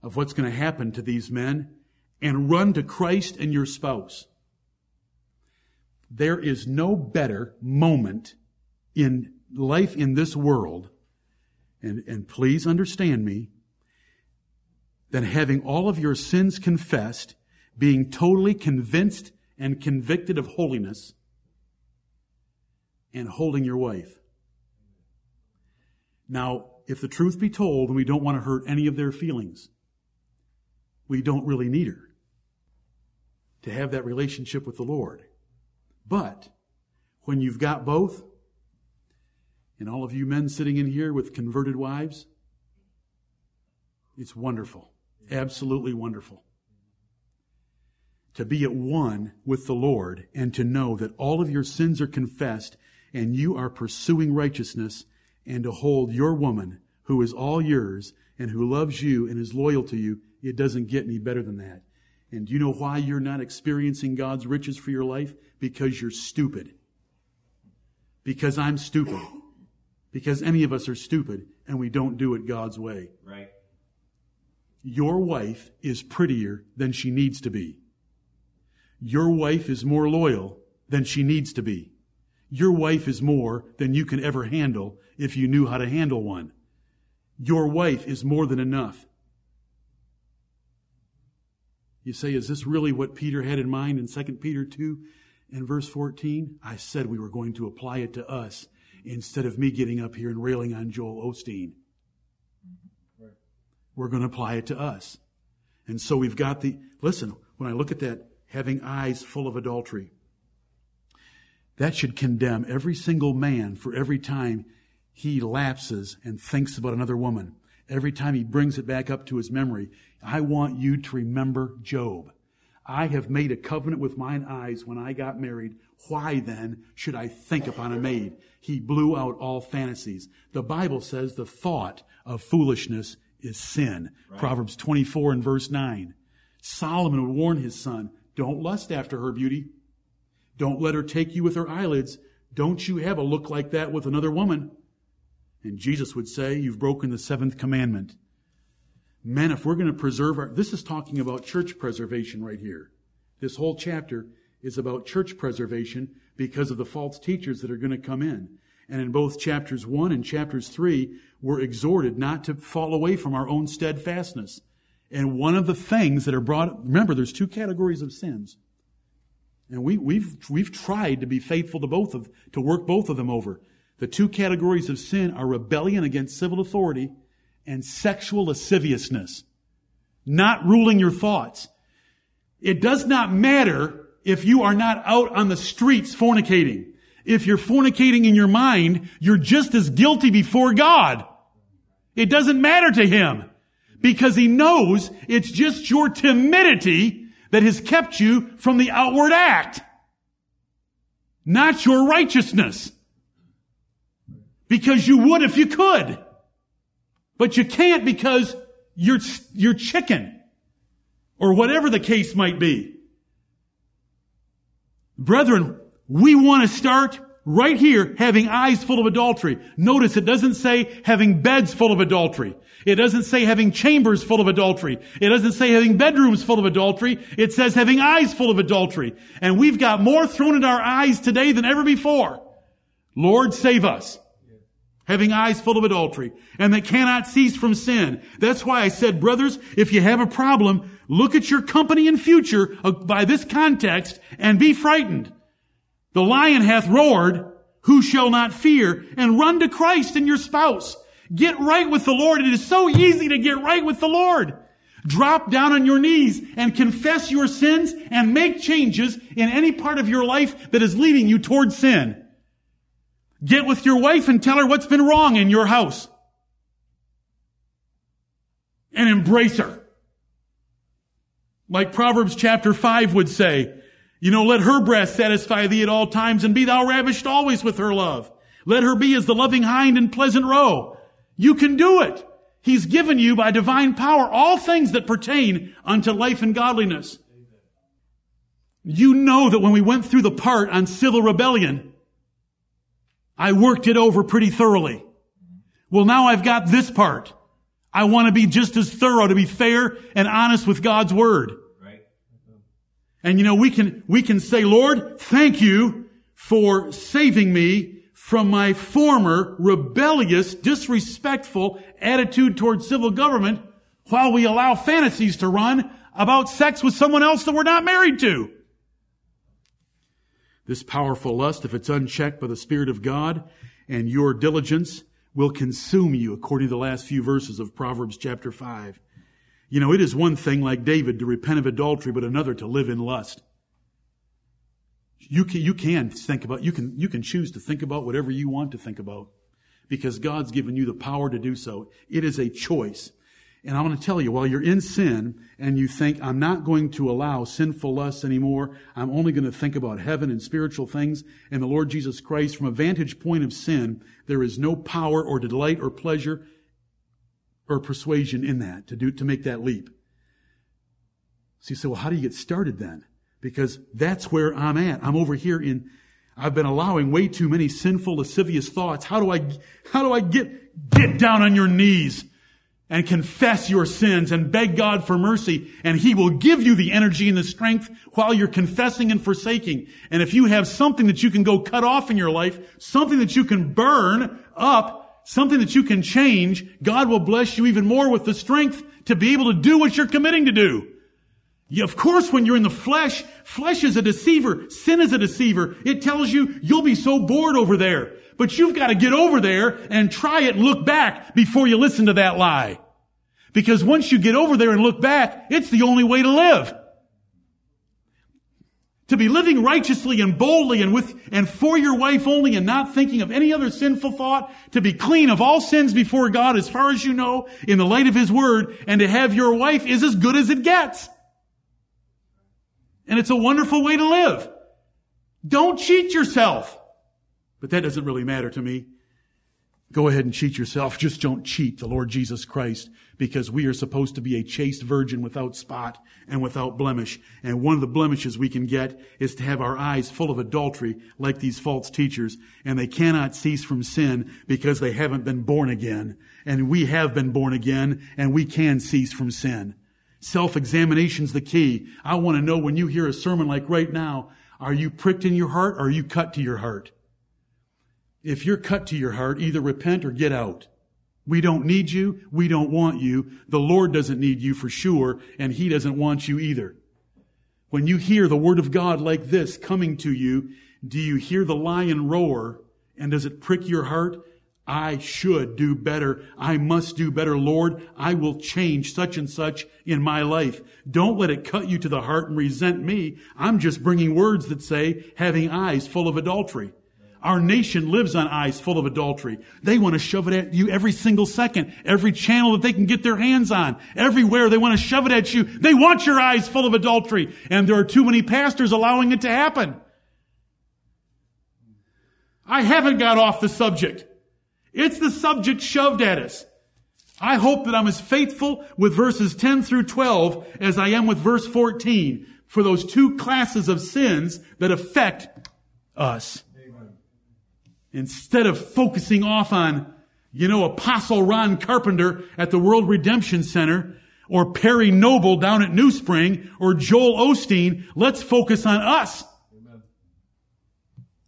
of what's going to happen to these men and run to Christ and your spouse. There is no better moment in life in this world, and, and please understand me, than having all of your sins confessed, being totally convinced and convicted of holiness, and holding your wife. Now, if the truth be told, and we don't want to hurt any of their feelings, we don't really need her to have that relationship with the Lord. But when you've got both, and all of you men sitting in here with converted wives, it's wonderful. Absolutely wonderful. To be at one with the Lord and to know that all of your sins are confessed and you are pursuing righteousness and to hold your woman who is all yours and who loves you and is loyal to you, it doesn't get any better than that. And do you know why you're not experiencing God's riches for your life? Because you're stupid. Because I'm stupid. Because any of us are stupid and we don't do it God's way. Right. Your wife is prettier than she needs to be. Your wife is more loyal than she needs to be. Your wife is more than you can ever handle if you knew how to handle one. Your wife is more than enough. You say, is this really what Peter had in mind in 2 Peter 2 and verse 14? I said we were going to apply it to us instead of me getting up here and railing on Joel Osteen. We're going to apply it to us. And so we've got the, listen, when I look at that, having eyes full of adultery, that should condemn every single man for every time he lapses and thinks about another woman. Every time he brings it back up to his memory, I want you to remember Job. I have made a covenant with mine eyes when I got married. Why then should I think upon a maid? He blew out all fantasies. The Bible says the thought of foolishness is sin. Right. Proverbs 24 and verse 9. Solomon would warn his son, don't lust after her beauty. Don't let her take you with her eyelids. Don't you have a look like that with another woman. And Jesus would say, you've broken the seventh commandment. Men, if we're going to preserve our, this is talking about church preservation right here. This whole chapter is about church preservation because of the false teachers that are going to come in. And in both chapters 1 and chapters 3, we're exhorted not to fall away from our own steadfastness. And one of the things that are brought, remember, there's two categories of sins. And we, we've, we've tried to be faithful to both of, to work both of them over. The two categories of sin are rebellion against civil authority and sexual lasciviousness. Not ruling your thoughts. It does not matter if you are not out on the streets fornicating. If you're fornicating in your mind, you're just as guilty before God. It doesn't matter to Him because He knows it's just your timidity that has kept you from the outward act, not your righteousness. Because you would if you could. But you can't because you're, you're chicken. Or whatever the case might be. Brethren, we want to start right here having eyes full of adultery. Notice it doesn't say having beds full of adultery. It doesn't say having chambers full of adultery. It doesn't say having bedrooms full of adultery. It says having eyes full of adultery. And we've got more thrown in our eyes today than ever before. Lord, save us having eyes full of adultery, and that cannot cease from sin. That's why I said, brothers, if you have a problem, look at your company and future uh, by this context and be frightened. The lion hath roared, who shall not fear? And run to Christ and your spouse. Get right with the Lord. It is so easy to get right with the Lord. Drop down on your knees and confess your sins and make changes in any part of your life that is leading you toward sin. Get with your wife and tell her what's been wrong in your house. And embrace her. Like Proverbs chapter 5 would say, you know, let her breast satisfy thee at all times and be thou ravished always with her love. Let her be as the loving hind in pleasant roe. You can do it. He's given you by divine power all things that pertain unto life and godliness. You know that when we went through the part on civil rebellion, I worked it over pretty thoroughly. Well, now I've got this part. I want to be just as thorough to be fair and honest with God's word. And you know, we can, we can say, Lord, thank you for saving me from my former rebellious, disrespectful attitude towards civil government while we allow fantasies to run about sex with someone else that we're not married to. This powerful lust, if it's unchecked by the Spirit of God and your diligence, will consume you, according to the last few verses of Proverbs chapter 5. You know, it is one thing, like David, to repent of adultery, but another to live in lust. You can, you can think about, you can, you can choose to think about whatever you want to think about because God's given you the power to do so. It is a choice. And I'm going to tell you, while you're in sin and you think, I'm not going to allow sinful lusts anymore, I'm only going to think about heaven and spiritual things and the Lord Jesus Christ, from a vantage point of sin, there is no power or delight or pleasure or persuasion in that to do, to make that leap. So you say, well, how do you get started then? Because that's where I'm at. I'm over here in, I've been allowing way too many sinful, lascivious thoughts. How do I, how do I get, get down on your knees? and confess your sins and beg God for mercy and He will give you the energy and the strength while you're confessing and forsaking. And if you have something that you can go cut off in your life, something that you can burn up, something that you can change, God will bless you even more with the strength to be able to do what you're committing to do. of course, when you're in the flesh, flesh is a deceiver. Sin is a deceiver. It tells you you'll be so bored over there. But you've got to get over there and try it and look back before you listen to that lie. Because once you get over there and look back, it's the only way to live. To be living righteously and boldly and with, and for your wife only and not thinking of any other sinful thought. To be clean of all sins before God as far as you know in the light of His Word and to have your wife is as good as it gets. And it's a wonderful way to live. Don't cheat yourself. But that doesn't really matter to me. Go ahead and cheat yourself. Just don't cheat the Lord Jesus Christ because we are supposed to be a chaste virgin without spot and without blemish. And one of the blemishes we can get is to have our eyes full of adultery like these false teachers. And they cannot cease from sin because they haven't been born again. And we have been born again and we can cease from sin. Self-examination's the key. I want to know when you hear a sermon like right now, are you pricked in your heart or are you cut to your heart? If you're cut to your heart, either repent or get out. We don't need you. We don't want you. The Lord doesn't need you for sure, and He doesn't want you either. When you hear the Word of God like this coming to you, do you hear the lion roar? And does it prick your heart? I should do better. I must do better. Lord, I will change such and such in my life. Don't let it cut you to the heart and resent me. I'm just bringing words that say having eyes full of adultery. Our nation lives on eyes full of adultery. They want to shove it at you every single second, every channel that they can get their hands on, everywhere they want to shove it at you. They want your eyes full of adultery. And there are too many pastors allowing it to happen. I haven't got off the subject. It's the subject shoved at us. I hope that I'm as faithful with verses 10 through 12 as I am with verse 14 for those two classes of sins that affect us. Instead of focusing off on, you know, Apostle Ron Carpenter at the World Redemption Center or Perry Noble down at New Spring or Joel Osteen, let's focus on us. Amen.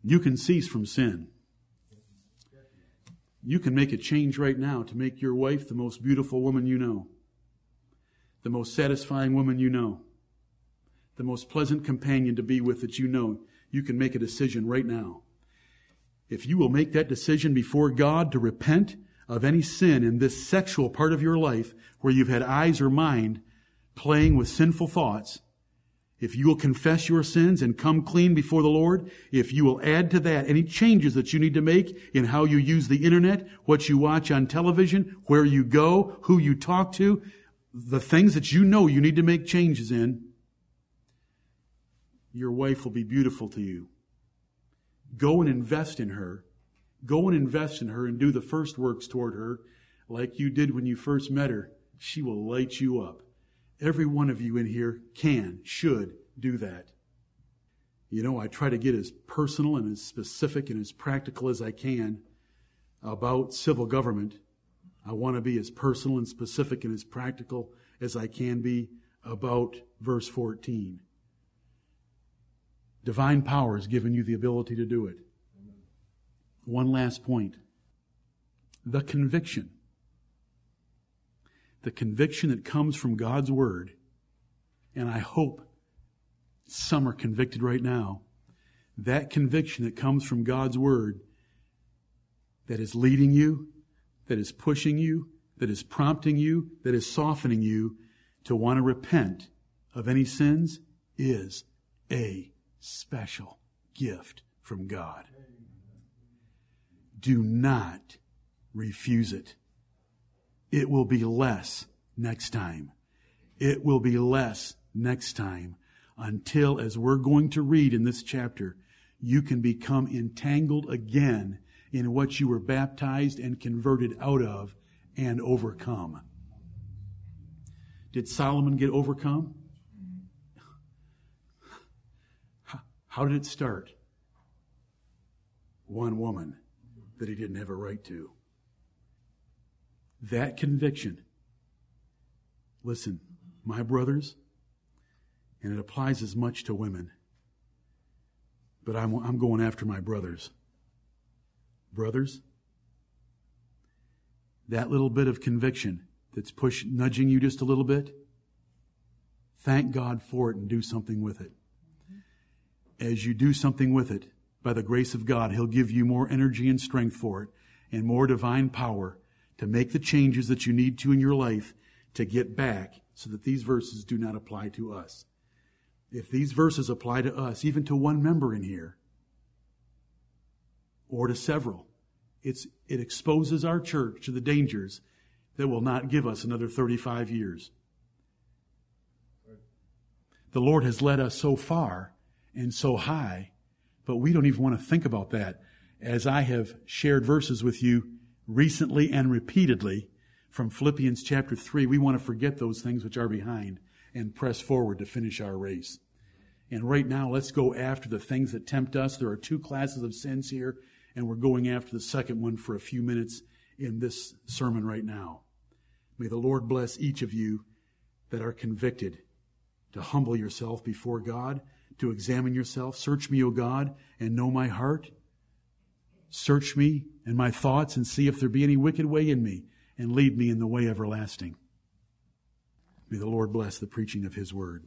You can cease from sin. You can make a change right now to make your wife the most beautiful woman you know, the most satisfying woman you know, the most pleasant companion to be with that you know. You can make a decision right now. If you will make that decision before God to repent of any sin in this sexual part of your life where you've had eyes or mind playing with sinful thoughts, if you will confess your sins and come clean before the Lord, if you will add to that any changes that you need to make in how you use the internet, what you watch on television, where you go, who you talk to, the things that you know you need to make changes in, your wife will be beautiful to you. Go and invest in her. Go and invest in her and do the first works toward her like you did when you first met her. She will light you up. Every one of you in here can, should do that. You know, I try to get as personal and as specific and as practical as I can about civil government. I want to be as personal and specific and as practical as I can be about verse 14. Divine power has given you the ability to do it. One last point. The conviction the conviction that comes from God's Word, and I hope some are convicted right now, that conviction that comes from God's Word that is leading you, that is pushing you, that is prompting you, that is softening you to want to repent of any sins is a special gift from God. Do not refuse it. It will be less next time. It will be less next time until, as we're going to read in this chapter, you can become entangled again in what you were baptized and converted out of and overcome. Did Solomon get overcome? How did it start? One woman that he didn't have a right to. That conviction, listen, my brothers, and it applies as much to women, but I'm, I'm going after my brothers. Brothers, that little bit of conviction that's push, nudging you just a little bit, thank God for it and do something with it. As you do something with it, by the grace of God, He'll give you more energy and strength for it and more divine power to make the changes that you need to in your life to get back so that these verses do not apply to us. if these verses apply to us, even to one member in here, or to several, it's, it exposes our church to the dangers that will not give us another 35 years. The Lord has led us so far and so high, but we don't even want to think about that. As I have shared verses with you recently and repeatedly from Philippians chapter 3, we want to forget those things which are behind and press forward to finish our race. And right now, let's go after the things that tempt us. There are two classes of sins here, and we're going after the second one for a few minutes in this sermon right now. May the Lord bless each of you that are convicted to humble yourself before God, to examine yourself. Search me, O God, and know my heart. Search me and my thoughts and see if there be any wicked way in me, and lead me in the way everlasting. May the Lord bless the preaching of his word.